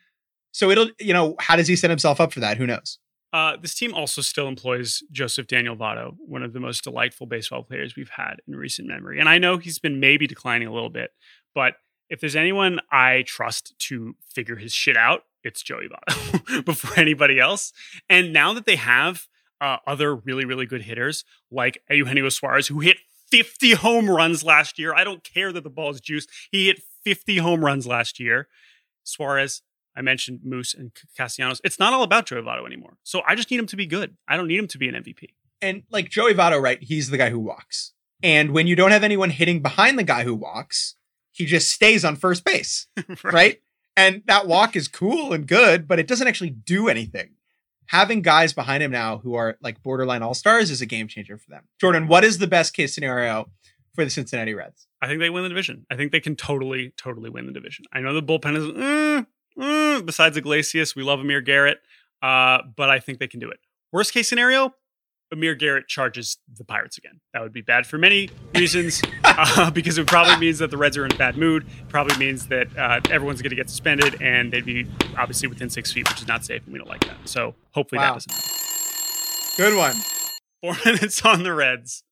Speaker 3: so it'll you know, how does he set himself up for that? Who knows?
Speaker 4: Uh, this team also still employs Joseph Daniel Votto, one of the most delightful baseball players we've had in recent memory. And I know he's been maybe declining a little bit, but if there's anyone I trust to figure his shit out, it's Joey Votto before anybody else. And now that they have uh, other really, really good hitters like Eugenio Suarez, who hit 50 home runs last year. I don't care that the ball is juiced. He hit 50 home runs last year. Suarez, I mentioned Moose and Castellanos. It's not all about Joey Votto anymore. So I just need him to be good. I don't need him to be an MVP.
Speaker 3: And like Joey Votto, right? He's the guy who walks. And when you don't have anyone hitting behind the guy who walks, he just stays on first base, right? And that walk is cool and good, but it doesn't actually do anything. Having guys behind him now who are like borderline all stars is a game changer for them. Jordan, what is the best case scenario for the Cincinnati Reds?
Speaker 4: I think they win the division. I think they can totally, totally win the division. I know the bullpen is, eh, eh, besides Iglesias, we love Amir Garrett, uh, but I think they can do it. Worst case scenario, Amir Garrett charges the Pirates again. That would be bad for many reasons, uh, because it probably means that the Reds are in a bad mood. Probably means that uh, everyone's going to get suspended, and they'd be obviously within six feet, which is not safe, and we don't like that. So hopefully wow. that doesn't happen.
Speaker 3: Good one.
Speaker 4: Four minutes on the Reds.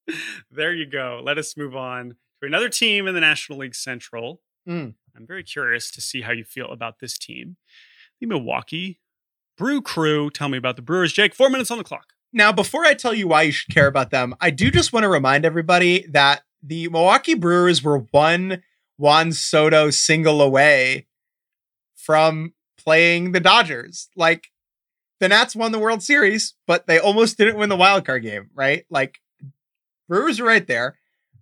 Speaker 4: There you go. Let us move on to another team in the National League Central. Mm. I'm very curious to see how you feel about this team. The Milwaukee Brew Crew. Tell me about the Brewers, Jake. Four minutes on the clock.
Speaker 3: Now, before I tell you why you should care about them, I do just want to remind everybody that the Milwaukee Brewers were one Juan Soto single away from playing the Dodgers. Like the Nats won the World Series, but they almost didn't win the wild card game, right? Like Brewers are right there.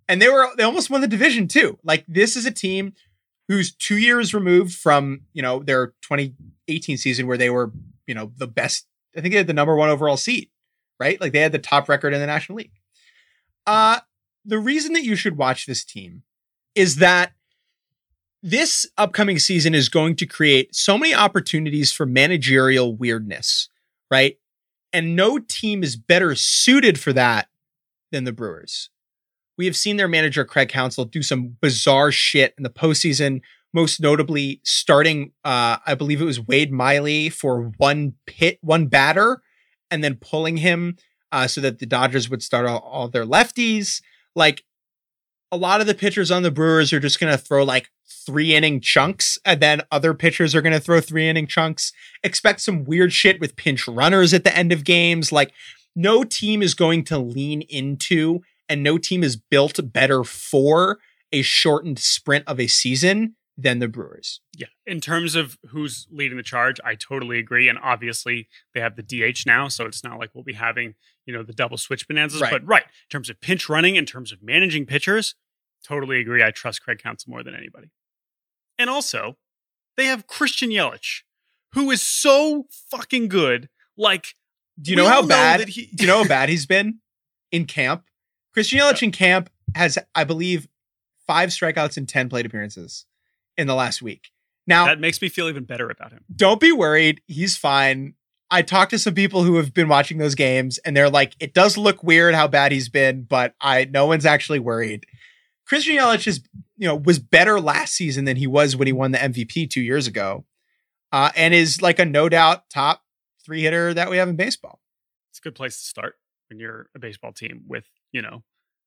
Speaker 3: And they were they almost won the division too. Like this is a team who's two years removed from, you know, their 2018 season where they were, you know, the best. I think they had the number one overall seed, right? Like they had the top record in the National League. Uh, the reason that you should watch this team is that this upcoming season is going to create so many opportunities for managerial weirdness, right? And no team is better suited for that than the Brewers we have seen their manager Craig Counsell do some bizarre shit in the postseason. Most notably, starting, uh, I believe it was Wade Miley for one pit, one batter, and then pulling him uh, so that the Dodgers would start all, all their lefties. Like a lot of the pitchers on the Brewers are just going to throw like three inning chunks, and then other pitchers are going to throw three inning chunks. Expect some weird shit with pinch runners at the end of games. Like, no team is going to lean into and no team is built better for a shortened sprint of a season than the Brewers.
Speaker 4: Yeah. In terms of who's leading the charge, I totally agree. And obviously they have the DH now, so it's not like we'll be having, you know, the double switch bonanzas. Right. But right, in terms of pinch running, in terms of managing pitchers, totally agree. I trust Craig Counsell more than anybody. And also, they have Christian Yelich, who is so fucking good. Like,
Speaker 3: do you know how bad? Know he- do you know how bad he's been in camp? Christian Yelich in camp has, I believe, five strikeouts and 10 plate appearances in the last week. Now,
Speaker 4: that makes me feel even better about him.
Speaker 3: Don't be worried. He's fine. I talked to some people who have been watching those games and they're like, it does look weird how bad he's been, but I no one's actually worried. Christian Yelich is, you know, was better last season than he was when he won the MVP two years ago. Uh, and is like a no doubt top three hitter that we have in baseball.
Speaker 4: It's a good place to start when you're a baseball team with you know,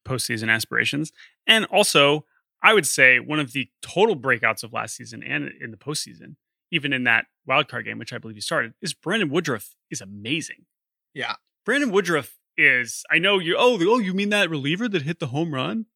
Speaker 4: postseason aspirations. And also, I would say one of the total breakouts of last season and in the postseason, even in that wild card game, which I believe you started, is Brandon Woodruff is amazing.
Speaker 3: Yeah.
Speaker 4: Brandon Woodruff is, I know you, oh, oh, you mean that reliever that hit the home run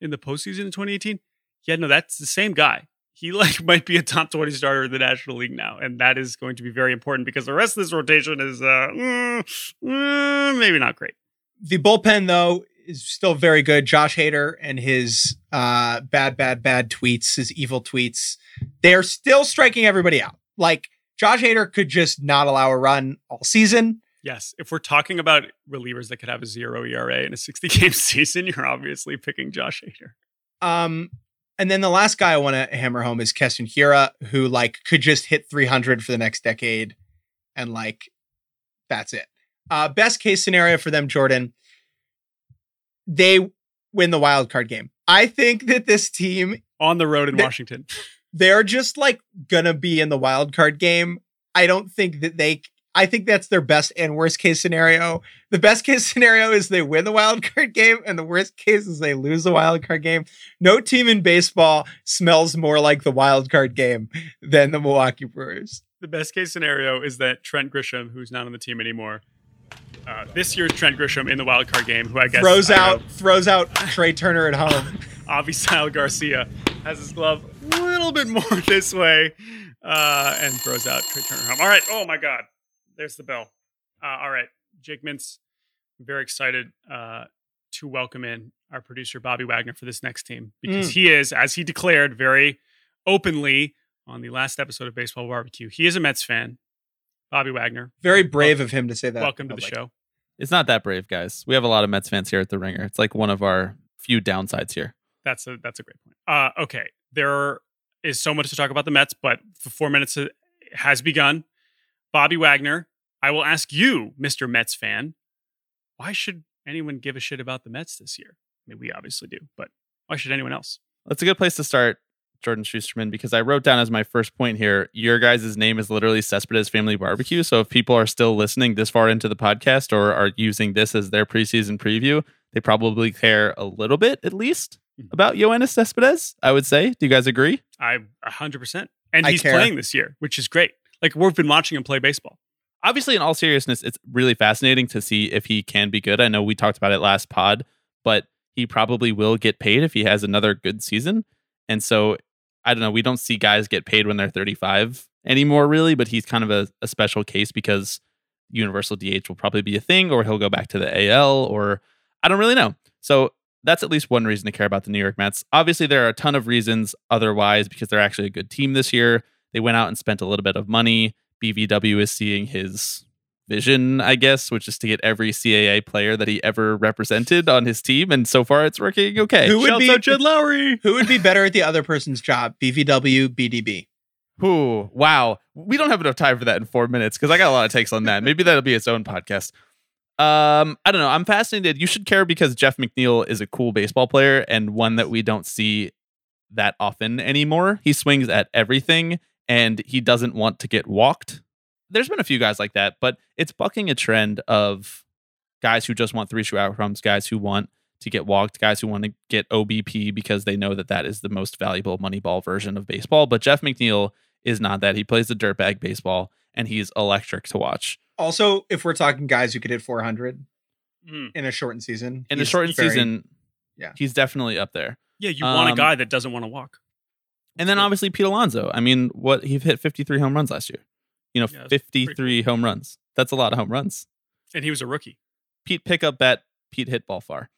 Speaker 4: in the postseason in 2018? Yeah, no, that's the same guy. He like might be a top 20 starter in the National League now. And that is going to be very important because the rest of this rotation is uh, mm, mm, maybe not great.
Speaker 3: The bullpen, though, is still very good. Josh Hader and his uh, bad, bad, bad tweets, his evil tweets, they are still striking everybody out. Like Josh Hader could just not allow a run all season.
Speaker 4: Yes. If we're talking about relievers that could have a zero ERA in a 60 game season, you're obviously picking Josh Hader.
Speaker 3: Um, and then the last guy I want to hammer home is Keston Hiura, who like could just hit 300 for the next decade, and like that's it. Uh, best case scenario for them, Jordan they win the wild card game. I think that this team
Speaker 4: on the road in they, Washington,
Speaker 3: they're just like gonna be in the wild card game. I don't think that they I think that's their best and worst case scenario. The best case scenario is they win the wild card game, and the worst case is they lose the wild card game. No team in baseball smells more like the wild card game than the Milwaukee Brewers.
Speaker 4: The best case scenario is that Trent Grisham, who's not on the team anymore, uh, this year's Trent Grisham in the wild card game, who I guess
Speaker 3: throws out throws out Trea Turner at home.
Speaker 4: Avisail Garcia has his glove a little bit more this way uh, and throws out Trea Turner home. All right. Oh my God. There's the bell. Uh, all right. Jake Mintz, very excited uh, to welcome in our producer Bobby Wagner for this next team because mm. he is, as he declared very openly on the last episode of Baseball Bar-B-Cast, he is a Mets fan. Bobby Wagner.
Speaker 3: Very brave welcome, of him to say that.
Speaker 4: Welcome to the show.
Speaker 5: It's not that brave, guys. We have a lot of Mets fans here at the Ringer. It's like one of our few downsides here.
Speaker 4: That's a that's a great point. Uh, okay, there is so much to talk about the Mets, but the four minutes has begun. Bobby Wagner, I will ask you, Mister Mets fan, why should anyone give a shit about the Mets this year? I mean, we obviously do, but why should anyone else?
Speaker 5: That's a good place to start, Jordan Shusterman, because I wrote down as my first point here, your guys' name is literally Cespedes Family Barbecue. So if people are still listening this far into the podcast or are using this as their preseason preview, they probably care a little bit at least
Speaker 4: Mhm.
Speaker 5: about Yoenis Cespedes, I would say. Do you guys agree?
Speaker 4: I 100%. And he's playing this year, which is great. Like we've been watching him play baseball.
Speaker 5: obviously in all seriousness it's really fascinating to see if he can be good i know we talked about it last pod but he probably will get paid if he has another good season and so i don't know we don't see guys get paid when they're 35 anymore really but he's kind of a, a special case because universal dh will probably be a thing or he'll go back to the al or i don't really know. So that's at least one reason to care about the new york mets. Obviously there are a ton of reasons otherwise because they're actually a good team this year. They went out and spent a little bit of money. BVW is seeing his vision, I guess, which is to get every CAA player that he ever represented on his team, and so far it's working okay.
Speaker 3: Who would
Speaker 4: Shouts
Speaker 3: be
Speaker 4: Jed Lowrie.
Speaker 3: who would be better at the other person's job? BVW, BDB.
Speaker 5: Who? wow. We don't have enough time for that in four minutes because I got a lot of takes on that. Maybe that'll be its own podcast. Um, I don't know. I'm fascinated. You should care because Jeff McNeil is a cool baseball player and one that we don't see that often anymore. He swings at everything and he doesn't want to get walked. There's been a few guys like that, but it's bucking a trend of guys who just want three true outcomes, guys who want to get walked, guys who want to get OBP because they know that that is the most valuable Moneyball version of baseball. But Jeff McNeil is not that. He plays the dirtbag baseball and he's electric to watch.
Speaker 3: Also, if we're talking guys who could hit 400
Speaker 4: Mm.
Speaker 3: in a shortened season,
Speaker 5: In the
Speaker 3: he's
Speaker 5: shortened
Speaker 3: very-
Speaker 5: season,
Speaker 3: yeah.
Speaker 5: he's definitely up there.
Speaker 4: Yeah, you want a
Speaker 5: Um,
Speaker 4: guy that doesn't want to walk.
Speaker 5: And then obviously Pete Alonso. I mean, what he hit 53 home runs last year. You know,
Speaker 4: Yeah, that's pretty
Speaker 5: 53 home runs. That's a lot of home runs.
Speaker 4: And he was a rookie.
Speaker 5: Pete pick up bat, Pete hit ball far.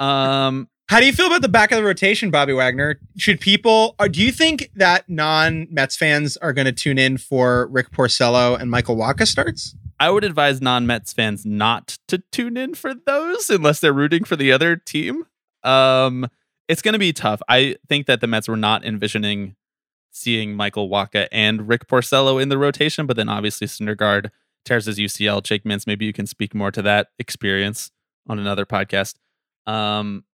Speaker 5: Um,
Speaker 3: How do you feel about the back of the rotation, Bobby Wagner? Should people, or do you think that non Mets fans are going to tune in for Rick Porcello and Michael Wacha starts?
Speaker 5: I would advise non-Mets fans not to tune in for those unless they're rooting for the other team. Um, it's going to be tough. I think that the Mets were not envisioning seeing Michael Wacha and Rick Porcello in the rotation, but then obviously Syndergaard tears his UCL. Jake Mintz, maybe you can speak more to that experience on another podcast. Um,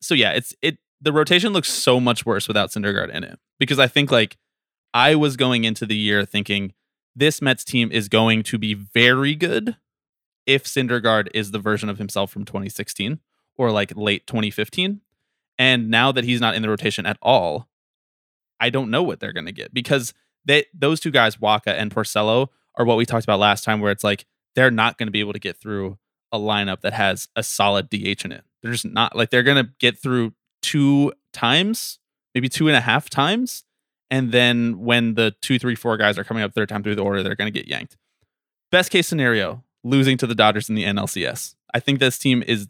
Speaker 5: so yeah, it's it. The rotation looks so much worse without Syndergaard in it because I think like I was going into the year thinking this Mets team is going to be very good if Syndergaard is the version of himself from 2016 or like late 2015. And now that he's not in the rotation at all, I don't know what they're going to get because they those two guys, Wacha and Porcello, are what we talked about last time, where it's like they're not going to be able to get through a lineup that has a solid DH in it. They're just not like they're going to get through two times, maybe two and a half times, and then when the two, three, four guys are coming up third time through the order, they're going to get yanked. Best case scenario, losing to the Dodgers in the NLCS. I think this team is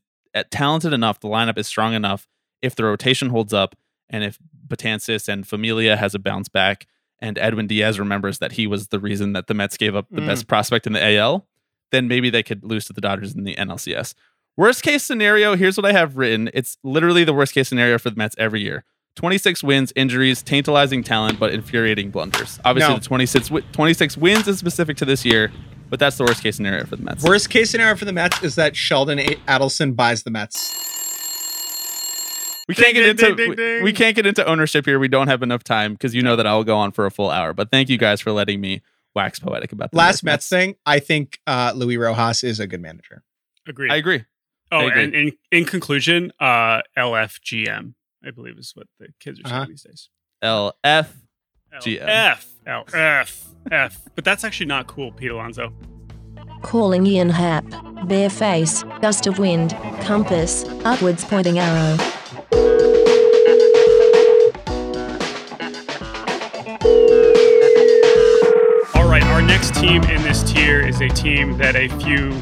Speaker 5: talented enough. The lineup is strong enough. If the rotation holds up, and if Betances and Familia has a bounce back, and Edwin Diaz remembers that he was the reason that the Mets gave up the
Speaker 3: Mm.
Speaker 5: best prospect in the AL, then maybe they could lose to the Dodgers in the NLCS. Worst case scenario, here's what I have written. It's literally the worst case scenario for the Mets every year. 26 wins, injuries, tantalizing talent, but infuriating blunders. Obviously,
Speaker 3: No.
Speaker 5: the 26, 26 wins is specific to this year, but that's the worst case scenario for the Mets.
Speaker 3: Worst case scenario for the Mets is that Sheldon Adelson buys the Mets.
Speaker 5: We can't
Speaker 4: Ding,
Speaker 5: get
Speaker 4: ding,
Speaker 5: into
Speaker 4: ding,
Speaker 5: we- we can't get into ownership here. We don't have enough time because you know that I will go on for a full hour. But thank you guys for letting me wax poetic about the
Speaker 3: Last
Speaker 5: York
Speaker 3: Mets thing, I think uh, Luis Rojas is a good manager.
Speaker 4: Agreed.
Speaker 5: I agree.
Speaker 4: oh,
Speaker 5: I agree.
Speaker 4: and in, in conclusion, uh, LFGM, I believe is what the kids are saying
Speaker 3: Uh-huh.
Speaker 4: these days.
Speaker 5: LF.
Speaker 4: L-
Speaker 5: GM.
Speaker 4: F. L- F. F. But that's actually not cool, Pete Alonso.
Speaker 6: Calling Ian Happ. Bare face, gust of wind, compass, upwards pointing arrow.
Speaker 4: All right, our next team in this tier is a team that a few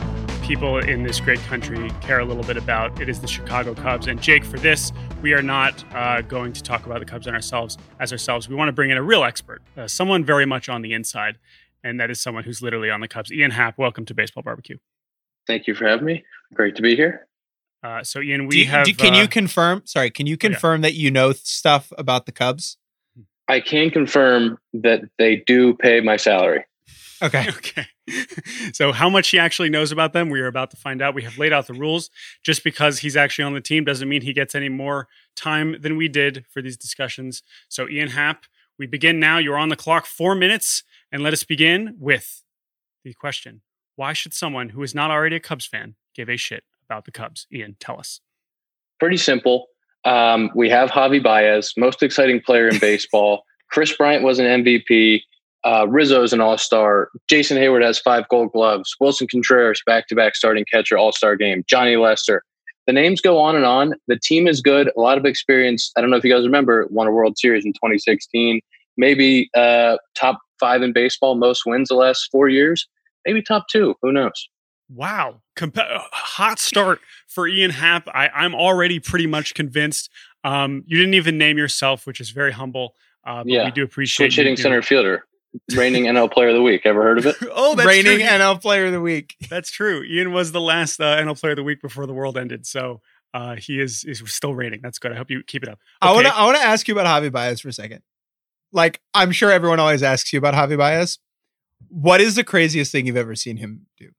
Speaker 4: people in this great country care a little bit about. It is the Chicago Cubs. And Jake, for this, we are not uh, going to talk about the Cubs and ourselves as ourselves. We want to bring in a real expert, uh, someone very much on the inside, and that is someone who's literally on the Cubs. Ian Happ, welcome to Baseball Bar-B-Cast.
Speaker 7: Thank you for having me. Great to be here.
Speaker 4: Uh, so, Ian, we
Speaker 3: Do you-
Speaker 4: have.
Speaker 3: do- can
Speaker 4: uh,
Speaker 3: you confirm? Sorry, can you confirm that you know stuff about the Cubs?
Speaker 7: I can confirm that they do pay my salary.
Speaker 3: Okay.
Speaker 4: Okay. so, how much he actually knows about them, we are about to find out. We have laid out the rules. Just because he's actually on the team doesn't mean he gets any more time than we did for these discussions. So, Ian Happ, we begin now. You're on the clock, four minutes. And let us begin with the question Why should someone who is not already a Cubs fan give a shit about the Cubs? Ian, tell us.
Speaker 7: Pretty simple. Um, we have Javy Baez, most exciting player in baseball. Kris Bryant was an MVP. Uh, Rizzo's an all star. Jason Heyward has five gold gloves. Willson Contreras, back to back starting catcher, all star game. Johnny Lester. The names go on and on. The team is good. A lot of experience. I don't know if you guys remember, won a World Series in 2016. Maybe uh, top five in baseball, most wins the last four years. Maybe top two. Who knows?
Speaker 4: Wow. Comp- uh, hot start for Ian Happ. I, I'm already pretty much convinced. Um, you didn't even name yourself, which is very humble. Uh, but
Speaker 7: Yeah.
Speaker 4: we do appreciate
Speaker 7: Switch
Speaker 4: you
Speaker 7: hitting center fielder, reigning NL Player of the Week. Ever heard of it?
Speaker 4: oh, that's
Speaker 3: Reigning
Speaker 4: true.
Speaker 3: NL Player of the Week.
Speaker 4: That's true. Ian was the last uh, NL Player of the Week before the world ended, so uh, he is is still reigning. That's good. I hope you keep it up.
Speaker 3: I want to I want to ask you about Javy Baez for a second. Like I'm sure everyone always asks you about Javy Baez. What is the craziest thing you've ever seen him do?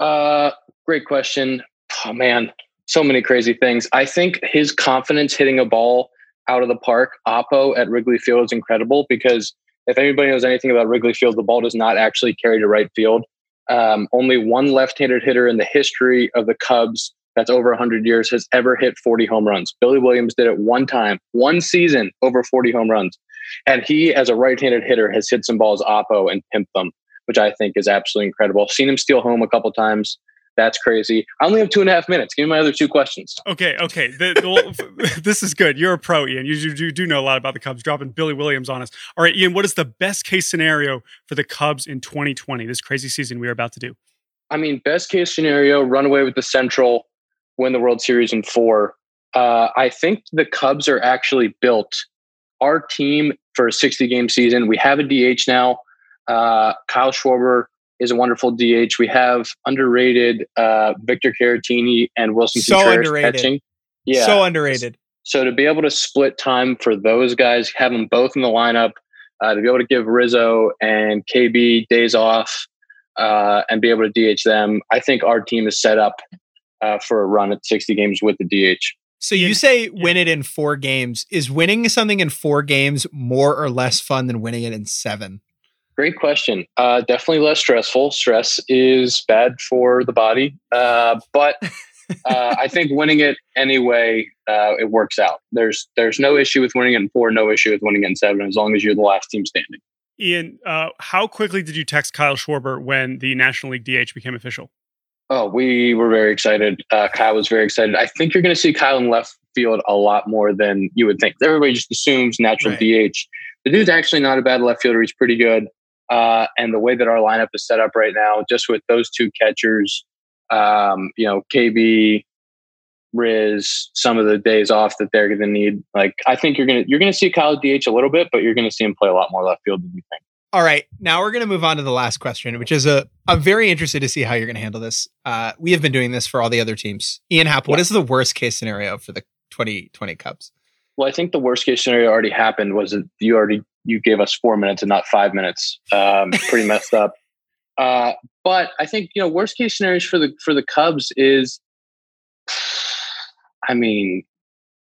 Speaker 7: Uh, great question. Oh man, so many crazy things. I think his confidence hitting a ball out of the park, Oppo at Wrigley Field is incredible because if anybody knows anything about Wrigley Field, the ball does not actually carry to right field. Um, only one left-handed hitter in the history of the Cubs that's over 100 years has ever hit 40 home runs. Billy Williams did it one time, one season, over 40 home runs. And he, as a right-handed hitter, has hit some balls Oppo and pimped them, which I think is absolutely incredible. Seen him steal home a couple times. That's crazy. I only have two and a half minutes. Give me my other two questions.
Speaker 4: Okay, okay. The, the, this is good. You're a pro, Ian. You, you, you do know a lot about the Cubs. Dropping Billy Williams on us. All right, Ian. What is the best case scenario for the Cubs in 2020? This crazy season we are about to do.
Speaker 7: I mean, best case scenario, run away with the Central, win the World Series in four. Uh, I think the Cubs are actually built. Our team for a 60 game season, we have a DH now. Uh, Kyle Schwarber is a wonderful DH. We have underrated uh, Victor Caratini and Willson
Speaker 3: So
Speaker 7: Contreras
Speaker 3: underrated.
Speaker 7: catching. Yeah.
Speaker 3: So underrated.
Speaker 7: So to be able to split time for those guys, have them both in the lineup, uh, to be able to give Rizzo and KB days off, uh, and be able to DH them, I think our team is set up uh, for a run at 60 games with the DH.
Speaker 3: So you say win it in four games. Is winning something in four games more or less fun than winning it in seven?
Speaker 7: Great question. Uh, definitely less stressful. Stress is bad for the body, uh, but uh, I think winning it anyway, uh, it works out. There's there's no issue with winning it in four, no issue with winning it in seven, as long as you're the last team standing.
Speaker 4: Ian, uh, how quickly did you text Kyle Schwarber when the National League DH became official?
Speaker 7: Oh, we were very excited. Uh, Kyle was very excited. I think you're going to see Kyle in left field a lot more than you would think. Everybody just assumes natural
Speaker 3: Right.
Speaker 7: DH. The dude's actually not a bad left fielder. He's pretty good. Uh, and the way that our lineup is set up right now, just with those two catchers, um, you know, KB, Riz, some of the days off that they're going to need. Like, I think you're going to you're going to see Kyle DH a little bit, but you're going to see him play a lot more left field than you think.
Speaker 3: All right, now we're going to move on to the last question, which is a. I'm very interested to see how you're going to handle this. Uh, we have been doing this for all the other teams. Ian Happ, what
Speaker 7: Yeah.
Speaker 3: is the worst case scenario for the 2020 Cubs?
Speaker 7: Well, I think the worst case scenario already happened. Was that you already you gave us four minutes and not five minutes? Um, pretty messed up. Uh, but I think you know worst case scenarios for the for the Cubs is, I mean,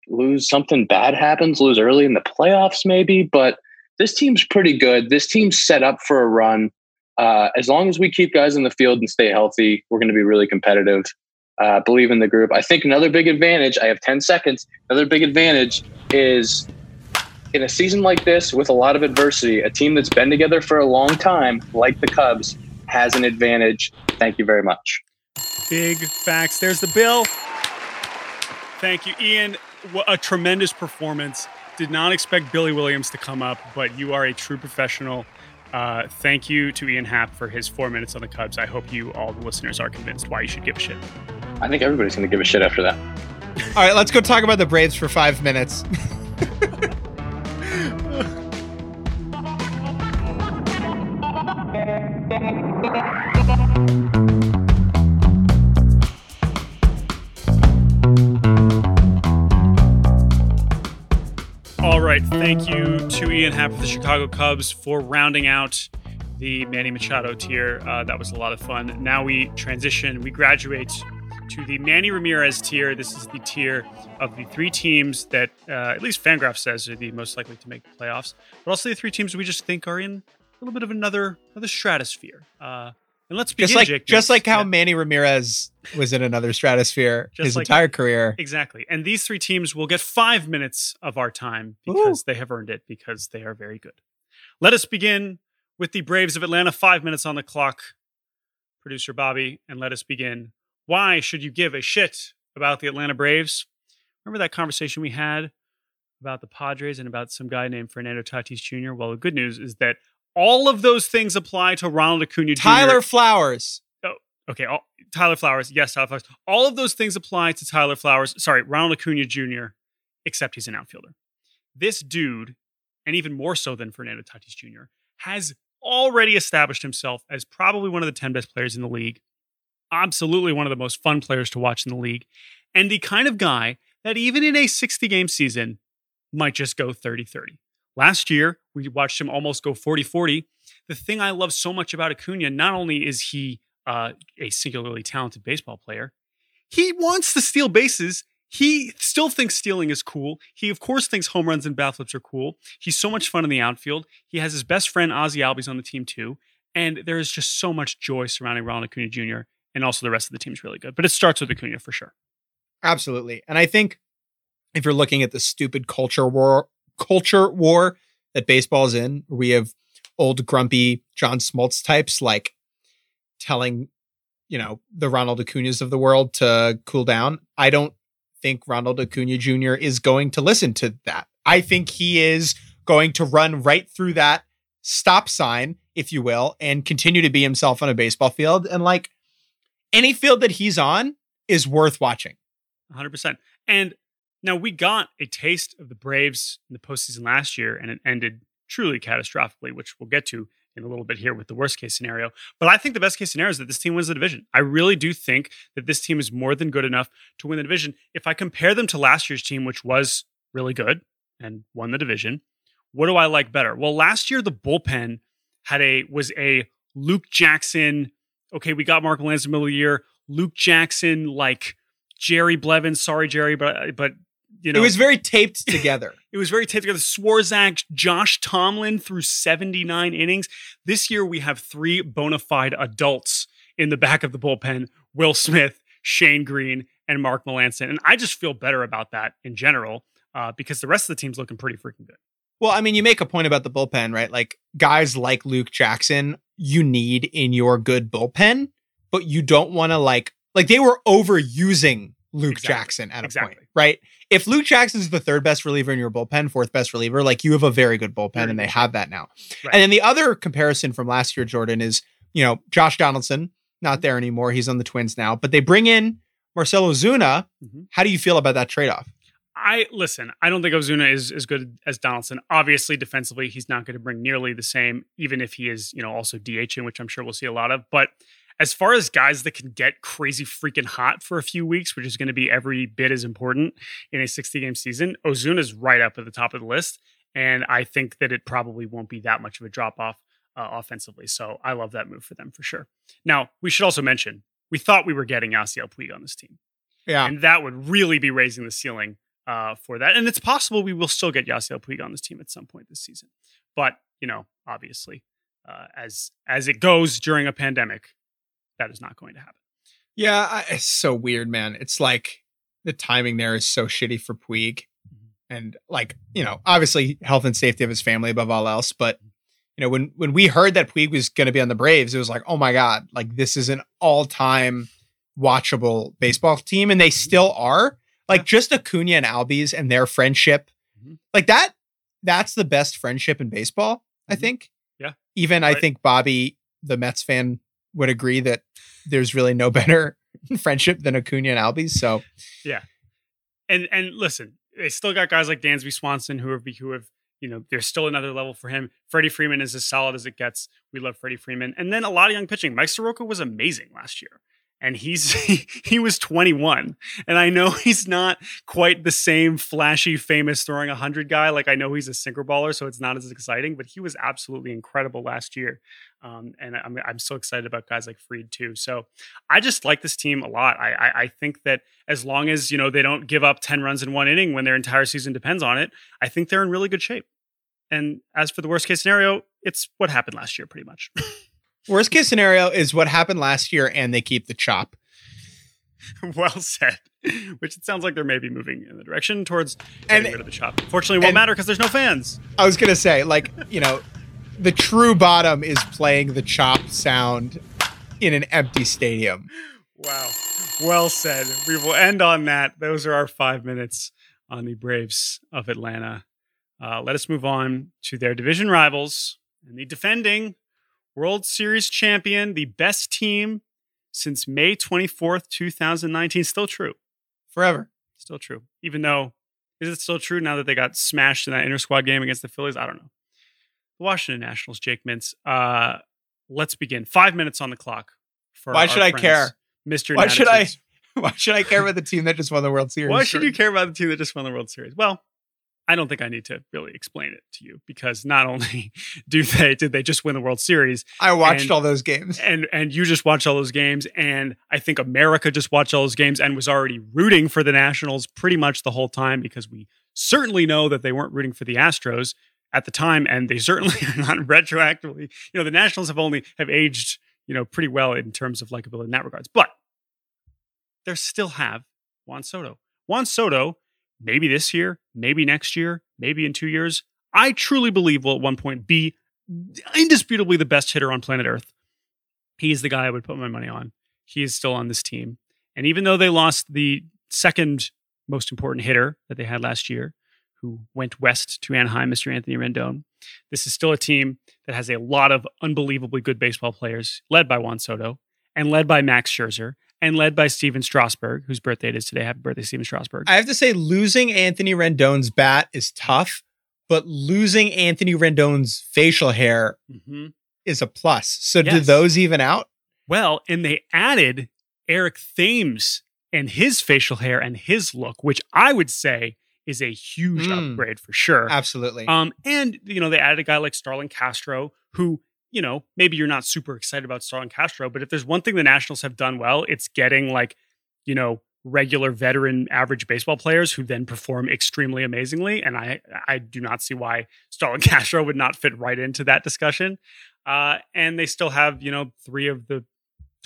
Speaker 7: lose something bad happens, lose early in the playoffs maybe. But this team's pretty good. This team's set up for a run. Uh, as long as we keep guys in the field and stay healthy, we're going to be really competitive. Uh, believe in the group. I think another big advantage. I have ten seconds. Another big advantage is in a season like this with a lot of adversity, a team that's been together for a long time, like the Cubs, has an advantage. Thank you very much.
Speaker 4: Big facts. There's the bill. Thank you, Ian. What a tremendous performance. Did not expect Billy Williams to come up, but you are a true professional. Uh, thank you to Ian Happ for his four minutes on the Cubs. I hope you, all the listeners, are convinced why you should give a shit.
Speaker 7: I think everybody's going to give a shit after that.
Speaker 3: All right, let's go talk about the Braves for five minutes.
Speaker 4: All right. Thank you to Ian Happ of the Chicago Cubs for rounding out the Manny Machado tier. Uh, that was a lot of fun. Now we transition, we graduate to the Manny Ramirez tier. This is the tier of the three teams that, uh, at least Fangraph says, are the most likely to make the playoffs, but also the three teams we just think are in a little bit of another another stratosphere. Uh, and let's begin,
Speaker 3: just like
Speaker 4: Jake
Speaker 3: just like how
Speaker 4: Yeah,
Speaker 3: Manny Ramirez was in another stratosphere his
Speaker 4: like-
Speaker 3: entire career.
Speaker 4: exactly. And these three teams will get five minutes of our time because they have earned it because they are very good. Let us begin with the Braves of Atlanta. Five minutes on the clock, producer Bobby, and let us begin. Why should you give a shit about the Atlanta Braves? Remember that conversation we had about the Padres and about some guy named Fernando Tatis Jr.? Well, the good news is that all of those things apply to Ronald Acuna Jr.
Speaker 3: Tyler Flowers.
Speaker 4: Oh, okay, all, Tyler Flowers. Yes, Tyler Flowers. All of those things apply to Tyler Flowers. Sorry, Ronald Acuna Jr., except he's an outfielder. This dude, and even more so than Fernando Tatis Jr., has already established himself as probably one of the 10 best players in the league. Absolutely one of the most fun players to watch in the league. And the kind of guy that even in a 60 game season might just go 30 30. Last year, we watched him almost go 40 40. The thing I love so much about Acuna, not only is he uh, a singularly talented baseball player. He wants to steal bases. He still thinks stealing is cool. He, of course, thinks home runs and bat flips are cool. He's so much fun in the outfield. He has his best friend, Ozzy Albies, on the team, too. And there is just so much joy surrounding Ronald Acuna Jr., and also the rest of the team's really good. But it starts with Acuna for sure.
Speaker 3: Absolutely. And I think if you're looking at the stupid culture war culture war that baseball is in, we have old grumpy John Smoltz types like telling, you know, the Ronald Acuna's of the world to cool down. I don't think Ronald Acuna Jr. is going to listen to that. I think he is going to run right through that stop sign, if you will, and continue to be himself on a baseball field. And like any field that he's on is worth watching.
Speaker 4: 100%. And now we got a taste of the Braves in the postseason last year, and it ended truly catastrophically, which we'll get to in a little bit here with the worst case scenario. But I think the best case scenario is that this team wins the division. I really do think that this team is more than good enough to win the division. If I compare them to last year's team, which was really good and won the division, what do I like better? Well, last year the bullpen had a was a Luke Jackson. Okay, we got Mark Melancon in the middle of the year. Luke Jackson, like Jerry Blevins. Sorry, Jerry, but but you know
Speaker 3: it was very taped together.
Speaker 4: it was very taped together. Swarzak, Josh Tomlin through 79 innings. This year we have three bona fide adults in the back of the bullpen: Will Smith, Shane Greene, and Mark Melancon. And I just feel better about that in general uh, because the rest of the team's looking pretty freaking good.
Speaker 3: well, I mean, you make a point about the bullpen, right? Like guys like Luke Jackson, you need in your good bullpen, but you don't want to like like they were overusing Luke
Speaker 4: Exactly.
Speaker 3: Jackson at a
Speaker 4: Exactly.
Speaker 3: point, right? If Luke Jackson is the third best reliever in your bullpen, fourth best reliever, like you have a very good bullpen,
Speaker 4: Very
Speaker 3: and they
Speaker 4: good.
Speaker 3: have that now.
Speaker 4: Right.
Speaker 3: And then the other comparison from last year, Jordan, is you know Josh Donaldson not there anymore. He's on the Twins now, but they bring in Marcell Ozuna.
Speaker 4: Mhm.
Speaker 3: How do you feel about that trade off?
Speaker 4: I listen. I don't think Ozuna is as good as Donaldson. Obviously, defensively, he's not going to bring nearly the same, even if he is, you know, also DHing, which I'm sure we'll see a lot of. But as far as guys that can get crazy freaking hot for a few weeks, which is going to be every bit as important in a 60 game season, Ozuna's right up at the top of the list, and I think that it probably won't be that much of a drop off uh, offensively. So I love that move for them for sure. Now we should also mention we thought we were getting Yasiel Puig on this team
Speaker 3: Yeah,
Speaker 4: and that would really be raising the ceiling uh, for that. And it's possible we will still get Yasiel Puig on this team at some point this season. But you know, obviously, uh, as as it goes during a pandemic, that is not going to happen.
Speaker 3: Yeah, I, it's so weird, man. It's like the timing there is so shitty for Puig, mm-hmm. and like you know, obviously health and safety of his family above all else. But mm-hmm. you know, when when we heard that Puig was going to be on the Braves, it was like, oh my god, like this is an all time watchable baseball team, and they mm-hmm. still are. Like just Acuna and Albies and their friendship, like that. That's the best friendship in baseball, I think.
Speaker 4: Yeah.
Speaker 3: Even I think Bobby, the Mets fan, would agree that there's really no better friendship than Acuna and Albies. So yeah,
Speaker 4: And and listen, they still got guys like Dansby Swanson who have who have you know there's still another level for him. Freddie Freeman is as solid as it gets. We love Freddie Freeman, and then a lot of young pitching. Mike Soroka was amazing last year, and he's he was 21 and i know he's not quite the same flashy famous throwing 100 guy. Like i know he's a sinker baller so it's not as exciting but he was absolutely incredible last year. Um, and I'm, I'm so excited about guys like Fried too. So i just like this team a lot. I, I i think that as long as you know they don't give up 10 runs in one inning when their entire season depends on it i think they're in really good shape. And as for the worst case scenario it's what happened last year pretty much
Speaker 3: Worst case scenario is what happened last year, and they keep the chop.
Speaker 4: well said. Which it sounds like they're maybe moving in the direction towards
Speaker 3: And-
Speaker 4: getting rid of the chop. Fortunately, it won't matter because there's no fans.
Speaker 3: I was gonna say, like, you know, the true bottom is playing the chop sound in an empty stadium.
Speaker 4: Wow. Well said. We will end on that. Those are our five minutes on the Braves of Atlanta. Uh, let us move on to their division rivals and the defending World Series champion, the best team since May 24th, 2019. Still true.
Speaker 3: Forever.
Speaker 4: Still true. Even though, is it still true now that they got smashed in that inter squad game against the Phillies? I don't know. The Washington Nationals, Jake Mintz. Uh, let's begin. Five minutes on the clock. For
Speaker 3: Why should I
Speaker 4: friends,
Speaker 3: care?
Speaker 4: Mr.
Speaker 3: Why should I- Why should I care about the team that just won the World Series?
Speaker 4: Why should you care about the team that just won the World Series? Well, I don't think I need to really explain it to you because not only do they did they just win the World Series,
Speaker 3: I watched
Speaker 4: And-
Speaker 3: all those games.
Speaker 4: and and you just watched all those games, and I think America just watched all those games and was already rooting for the Nationals pretty much the whole time because we certainly know that they weren't rooting for the Astros at the time, and they certainly are not retroactively. You know, the Nationals have only have aged you know pretty well in terms of likability in that regards, but they still have Juan Soto. Juan Soto, maybe this year, maybe next year, maybe in two years. I truly believe will at one point be indisputably the best hitter on planet Earth. He's the guy I would put my money on. He is still on this team. And even though they lost the second most important hitter that they had last year, who went west to Anaheim, Mr. Anthony Rendon, this is still a team that has a lot of unbelievably good baseball players, led by Juan Soto and led by Max Scherzer and led by Stephen Strasburg, whose birthday it is today. Happy birthday, Stephen Strasburg.
Speaker 3: I have to say, losing Anthony Rendon's bat is tough, but losing Anthony Rendon's facial hair
Speaker 4: Mhm.
Speaker 3: is a plus. So do those even out?
Speaker 4: Well, and they added Eric Thames and his facial hair and his look, which I would say is a huge
Speaker 3: Mm.
Speaker 4: upgrade for sure.
Speaker 3: Absolutely.
Speaker 4: Um, and you know, they added a guy like Starlin Castro, who, you know, maybe you're not super excited about Starlin Castro, but if there's one thing the Nationals have done well, it's getting like, you know, regular veteran average baseball players who then perform extremely amazingly. And I I do not see why Starlin Castro would not fit right into that discussion. Uh, and they still have, you know, three of the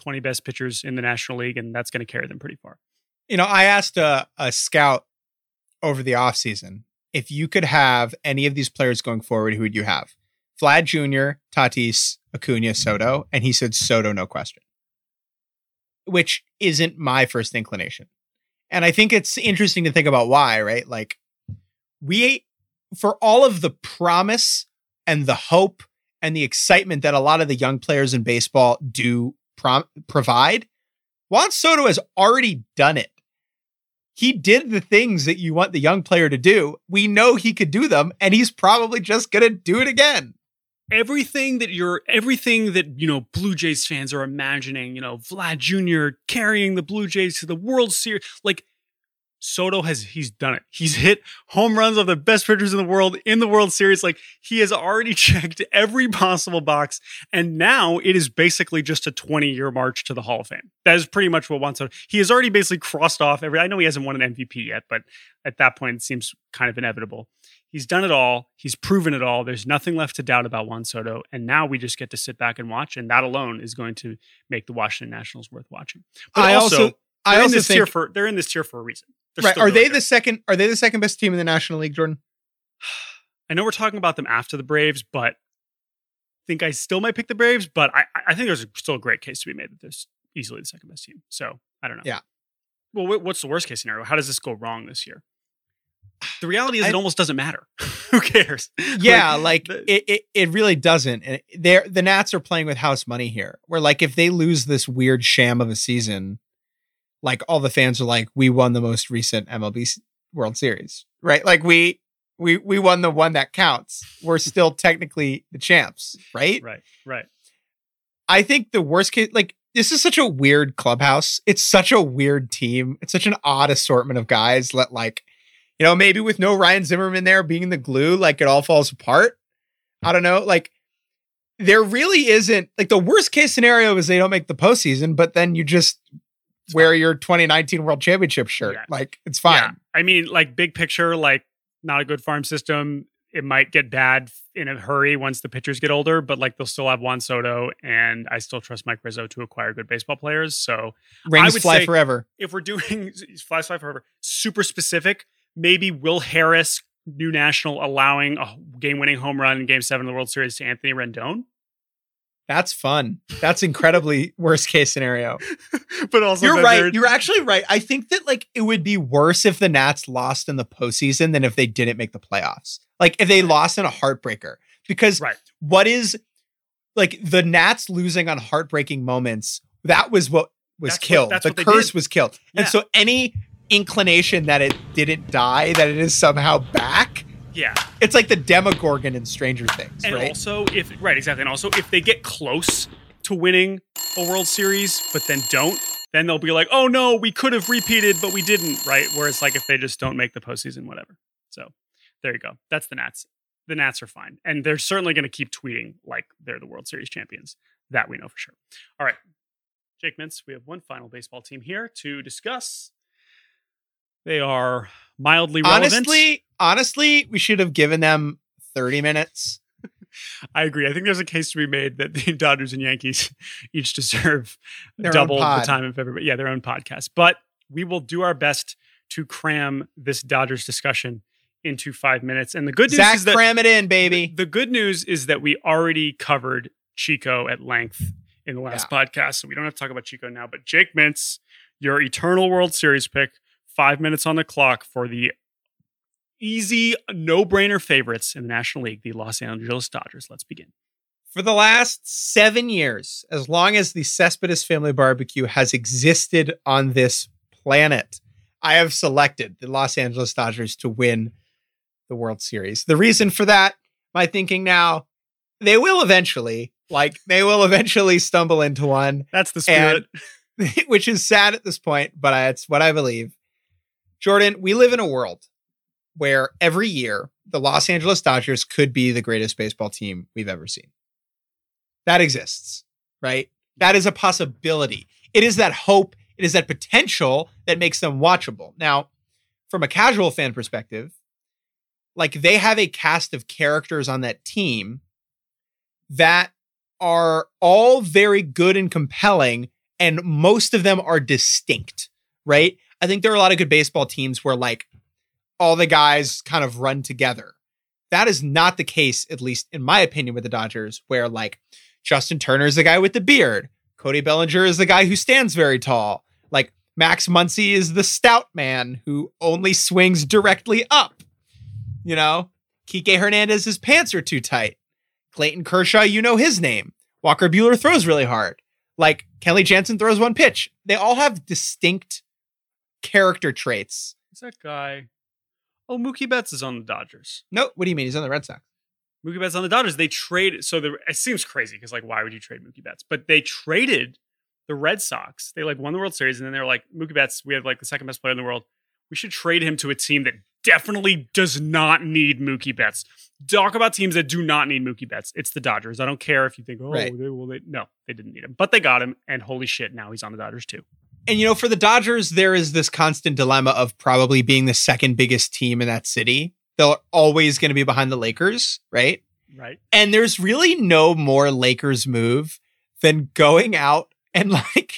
Speaker 4: 20 best pitchers in the National League, and that's going to carry them pretty far.
Speaker 3: you know, I asked a, a scout over the offseason if you could have any of these players going forward, who would you have? Vlad Jr., Tatis, Acuna, Soto. And he said Soto, no question, which isn't my first inclination. And I think it's interesting to think about why, right? Like, we, for all of the promise and the hope and the excitement that a lot of the young players in baseball do prom- provide, Juan Soto has already done it. He did the things that you want the young player to do. We know he could do them, and he's probably just going to do it again.
Speaker 4: Everything that you're everything that you know blue jays fans are imagining you know vlad jr carrying the blue jays to the world series like soto has he's done it. He's hit home runs of the best pitchers in the world in the world series. Like he has already checked every possible box and now it is basically just a 20 year march to the hall of fame. That is pretty much what Juan Soto he has already basically crossed off every i know he hasn't won an mvp yet but at that point it seems kind of inevitable He's done it all. He's proven it all. There's nothing left to doubt about Juan Soto. And now we just get to sit back and watch. And that alone is going to make the Washington Nationals worth watching. But
Speaker 3: I
Speaker 4: also,
Speaker 3: also, I
Speaker 4: they're in
Speaker 3: also
Speaker 4: this tier
Speaker 3: think,
Speaker 4: for they're in this tier for a reason. They're
Speaker 3: right?
Speaker 4: still
Speaker 3: Are
Speaker 4: really
Speaker 3: they
Speaker 4: good.
Speaker 3: the second? Are they the second best team in the National League, Jordan?
Speaker 4: I know we're talking about them after the Braves, but I think I still might pick the Braves. But I, I think there's still a great case to be made that they're easily the second best team. So I don't know.
Speaker 3: Yeah.
Speaker 4: Well, what's the worst case scenario? How does this go wrong this year? The reality is,
Speaker 3: I-
Speaker 4: it almost doesn't matter. Who cares?
Speaker 3: Yeah, like,
Speaker 4: the-
Speaker 3: it, it, it really doesn't. And they're the Nats are playing with house money here. Where like if they lose this weird sham of a season, like all the fans are like, we won the most recent MLB World Series, right? Like we we we won the one that counts. We're still technically the champs, right?
Speaker 4: Right. Right.
Speaker 3: I think the worst case, like this is such a weird clubhouse. It's such a weird team. It's such an odd assortment of guys that like, you know, maybe with no Ryan Zimmerman there being the glue, like it all falls apart. I don't know. Like there really isn't like the worst case scenario is they don't make the postseason, but then you just
Speaker 4: It's
Speaker 3: wear
Speaker 4: fine.
Speaker 3: your 2019 World Championship shirt.
Speaker 4: Yeah.
Speaker 3: Like it's fine.
Speaker 4: Yeah. I mean, like big picture, like not a good farm system. It might get bad in a hurry once the pitchers get older, but like they'll still have Juan Soto, and I still trust Mike Rizzo to acquire good baseball players. So
Speaker 3: Rings
Speaker 4: would
Speaker 3: fly
Speaker 4: say-
Speaker 3: forever.
Speaker 4: if we're doing fly fly forever, super specific, maybe Will Harris, new national, allowing a game-winning home run in Game Seven of the World Series to Anthony Rendon,
Speaker 3: That's fun. That's incredibly worst case scenario.
Speaker 4: but also
Speaker 3: You're right.
Speaker 4: they're-
Speaker 3: You're actually right. I think that like it would be worse if the Nats lost in the postseason than if they didn't make the playoffs. Like if they lost in a heartbreaker. Because
Speaker 4: right.
Speaker 3: what is like the Nats losing on heartbreaking moments, that was what was
Speaker 4: That's
Speaker 3: killed.
Speaker 4: that's
Speaker 3: the curse was killed.
Speaker 4: Yeah.
Speaker 3: And so any inclination that it didn't die, that it is somehow back,
Speaker 4: Yeah.
Speaker 3: it's like the Demogorgon in Stranger Things,
Speaker 4: And
Speaker 3: right?
Speaker 4: also, if right, exactly, and also if they get close to winning a World Series, but then don't, then they'll be like, "Oh no, we could have repeated, but we didn't." Right? Whereas, like, if they just don't make the postseason, whatever. So, there you go. That's the Nats. The Nats are fine, and they're certainly going to keep tweeting like they're the World Series champions. That we know for sure. All right, Jake Mintz. We have one final baseball team here to discuss. They are mildly relevant.
Speaker 3: honestly, honestly, we should have given them 30 minutes.
Speaker 4: I agree. I think there's a case to be made that the Dodgers and Yankees each deserve
Speaker 3: Their
Speaker 4: double the time of everybody. Yeah, their own podcast. But we will do our best to cram this Dodgers discussion into five minutes. And the good news
Speaker 3: Zach,
Speaker 4: is that
Speaker 3: cram it in, baby.
Speaker 4: the good news is that we already covered Chico at length in the last podcast, so we don't have to talk about Chico now. But Jake Mintz, your eternal World Series pick, five minutes on the clock for the easy, no-brainer favorites in the National League, the Los Angeles Dodgers. Let's begin.
Speaker 3: For the last seven years, as long as the Cespedes Family Barbecue has existed on this planet, I have selected the Los Angeles Dodgers to win the World Series. The reason for that, my thinking now, they will eventually, like, they will eventually stumble into one.
Speaker 4: That's the spirit.
Speaker 3: which is sad at this point, but it's what I believe. Jordan, we live in a world where every year the Los Angeles Dodgers could be the greatest baseball team we've ever seen. That exists, right? That is a possibility. It is that hope, it is that potential that makes them watchable. Now, from a casual fan perspective, like they have a cast of characters on that team that are all very good and compelling, and most of them are distinct, right? I think there are a lot of good baseball teams where like all the guys kind of run together. That is not the case, at least in my opinion, with the Dodgers, where like Justin Turner is the guy with the beard, Cody Bellinger is the guy who stands very tall, like Max Muncy is the stout man who only swings directly up. You know, Kike Hernandez's pants are too tight. Clayton Kershaw, you know his name. Walker Buehler throws really hard. Like Kenley Jansen throws one pitch. They all have distinct character traits.
Speaker 4: Who's that guy? Oh, Mookie Betts is on the Dodgers.
Speaker 3: No, what do you mean? He's on the Red Sox.
Speaker 4: Mookie Betts on the Dodgers. They traded. So the, it seems crazy because like, why would you trade Mookie Betts? But they traded the Red Sox. They like won the World Series, and then they were like, Mookie Betts, we have like the second best player in the world. We should trade him to a team that definitely does not need Mookie Betts. Talk about teams that do not need Mookie Betts. It's the Dodgers. I don't care if you think, oh,
Speaker 3: Right.
Speaker 4: they, well, they, no, they didn't need him, but they got him, and holy shit, now he's on the Dodgers too.
Speaker 3: And you know, for the Dodgers, there is this constant dilemma of probably being the second biggest team in that city. They're always going to be behind the Lakers, right?
Speaker 4: Right?
Speaker 3: And there's really no more Lakers move than going out and like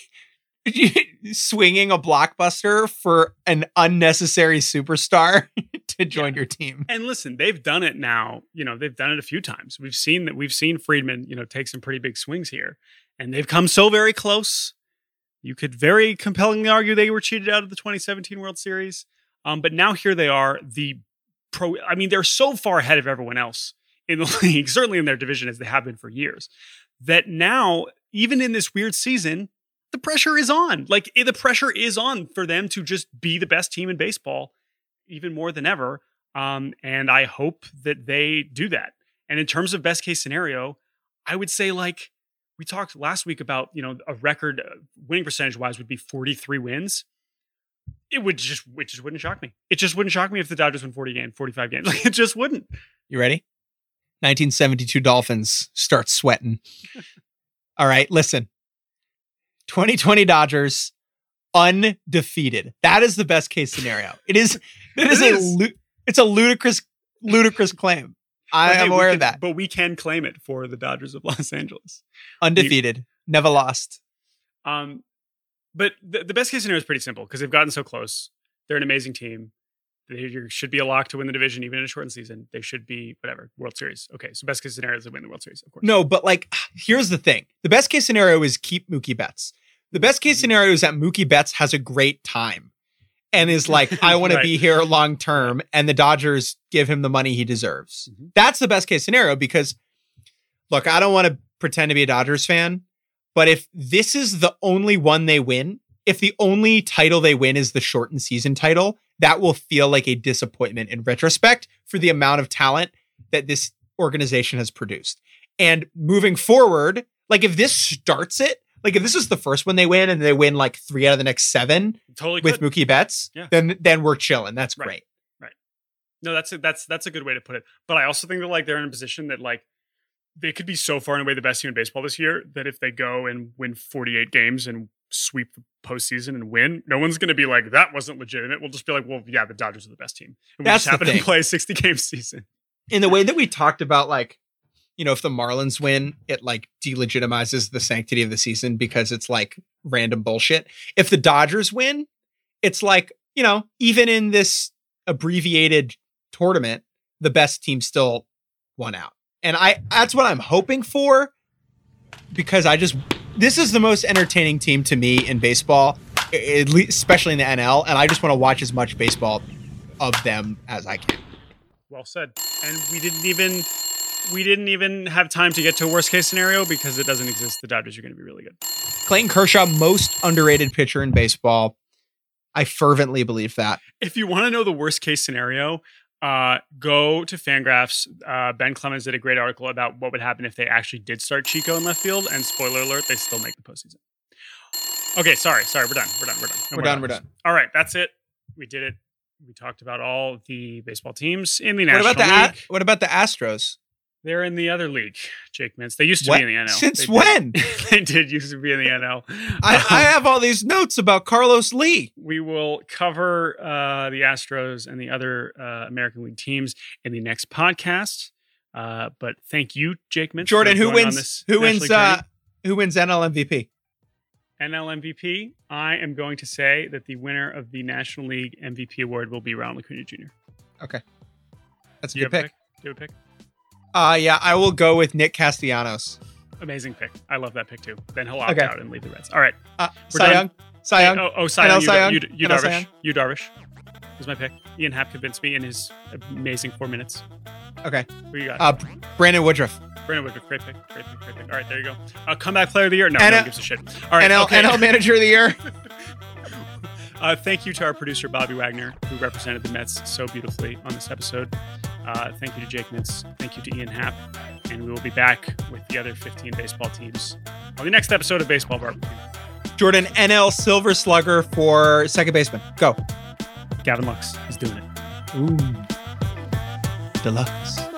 Speaker 3: swinging a blockbuster for an unnecessary superstar to join your team.
Speaker 4: And listen, they've done it now. You know, they've done it a few times. We've seen that. We've seen Friedman, you know, take some pretty big swings here, and they've come so very close. You could very compellingly argue they were cheated out of the 2017 World Series. Um, but now here they are, the pro. I mean, they're so far ahead of everyone else in the league, certainly in their division as they have been for years. That now, even in this weird season, the pressure is on. Like eh, the pressure is on for them to just be the best team in baseball, even more than ever. Um, and I hope that they do that. And in terms of best case scenario, I would say like we talked last week about you know a record uh, winning percentage wise would be 43 wins. It would just it just wouldn't shock me. It just wouldn't shock me if the Dodgers win 40 games, 45 games. Like it just wouldn't.
Speaker 3: You ready? 1972 Dolphins start sweating. All right, listen. 2020 Dodgers undefeated. That is the best case scenario. It is. It is,
Speaker 4: It
Speaker 3: a.
Speaker 4: is.
Speaker 3: It's a ludicrous, ludicrous claim. I
Speaker 4: hey,
Speaker 3: am aware
Speaker 4: can-
Speaker 3: of that.
Speaker 4: But we can claim it for the Dodgers of Los Angeles.
Speaker 3: Undefeated, never lost.
Speaker 4: Um, but the, the best case scenario is pretty simple because they've gotten so close. They're an amazing team. They should be a lock to win the division, even in a shortened season. They should be whatever World Series. Okay, so best case scenario is they win the World Series, of course.
Speaker 3: No, but like, here's the thing: the best case scenario is keep Mookie Betts. The best case scenario is that Mookie Betts has a great time and is like, I want
Speaker 4: Right.
Speaker 3: to be here long term, and the Dodgers give him the money he deserves.
Speaker 4: Mhm.
Speaker 3: That's the best case scenario because, look, I don't want to pretend to be a Dodgers fan, but if this is the only one they win, if the only title they win is the shortened season title, that will feel like a disappointment in retrospect for the amount of talent that this organization has produced. And moving forward, like if this starts it, like if this is the first one they win and they win like three out of the next seven
Speaker 4: totally
Speaker 3: with
Speaker 4: could.
Speaker 3: Mookie Betts,
Speaker 4: Yeah.
Speaker 3: then then we're chilling. That's
Speaker 4: Right.
Speaker 3: great. Right.
Speaker 4: No, that's a, that's that's a good way to put it. But I also think that like they're in a position that like they could be so far and away the best team in baseball this year that if they go and win 48 games and sweep the postseason and win, no one's going to be like that wasn't legitimate. We'll just be like, well, yeah, the Dodgers are the best team. And we
Speaker 3: That's
Speaker 4: just happen to play a 60 game season.
Speaker 3: In the way that we talked about, like, you know, if the Marlins win, it like delegitimizes the sanctity of the season because it's like random bullshit. If the Dodgers win, it's like, you know, even in this abbreviated tournament, the best team still won out. And I that's what I'm hoping for because I just this is the most entertaining team to me in baseball, at least, especially in the NL, and I just want to watch as much baseball of them as I can.
Speaker 4: Well said. And we didn't even we didn't even have time to get to a worst case scenario because it doesn't exist. The Dodgers are going to be really good.
Speaker 3: Clayton Kershaw, most underrated pitcher in baseball. I fervently believe that.
Speaker 4: if you want to know the worst case scenario, uh, go to Fangraphs. Uh, ben Clemens did a great article about what would happen if they actually did start Chico in left field. And spoiler alert, they still make the postseason. Okay, sorry, sorry, we're done, we're done, we're done. No
Speaker 3: We're done. We're done.
Speaker 4: All right, that's it. We did it. We talked about all the baseball teams in the
Speaker 3: What
Speaker 4: National
Speaker 3: about the A- what about the Astros?
Speaker 4: They're in the other league, Jake Mintz. They used to
Speaker 3: What?
Speaker 4: be in the NL.
Speaker 3: Since
Speaker 4: They did-
Speaker 3: when?
Speaker 4: they did used to be in the NL.
Speaker 3: I,
Speaker 4: Um,
Speaker 3: I have all these notes about Carlos Lee.
Speaker 4: we will cover uh, the Astros and the other uh, American League teams in the next podcast. Uh, but thank you, Jake Mintz.
Speaker 3: Jordan, who wins? Who wins? Uh, who wins NL MVP?
Speaker 4: NL MVP? I am going to say that the winner of the National League MVP award will be Ronald Acuna Jr.
Speaker 3: Okay, that's a
Speaker 4: you
Speaker 3: good pick.
Speaker 4: pick? Do you have a pick?
Speaker 3: Uh yeah, I will go with Nick Castellanos.
Speaker 4: Amazing pick. I love that pick too. Then he'll opt
Speaker 3: Okay.
Speaker 4: out and leave the Reds. All right.
Speaker 3: Uh,
Speaker 4: We're
Speaker 3: Cy
Speaker 4: done.
Speaker 3: Young. Cy Young.
Speaker 4: Oh, oh, Cy
Speaker 3: NL
Speaker 4: Young.
Speaker 3: Cy Young.
Speaker 4: You, you, you
Speaker 3: NL
Speaker 4: Darvish.
Speaker 3: Young.
Speaker 4: You Darvish is my pick. Ian Happ convinced me in his amazing four minutes.
Speaker 3: Okay.
Speaker 4: Who you got?
Speaker 3: Uh, Brandon Woodruff.
Speaker 4: Brandon Woodruff, great pick, great pick, great pick. All right, there you go. Uh, comeback player of the year? No, no one gives a shit. All right,
Speaker 3: NL
Speaker 4: okay.
Speaker 3: NL Manager of the Year.
Speaker 4: Uh, thank you to our producer Bobby Wagner, who represented the Mets so beautifully on this episode. Uh, thank you to Jake Mintz. Thank you to Ian Happ, and we will be back with the other 15 baseball teams on the next episode of Baseball Barbecue.
Speaker 3: Jordan NL Silver Slugger for second baseman. Go.
Speaker 4: Gavin Lux is doing it.
Speaker 3: Ooh. Deluxe.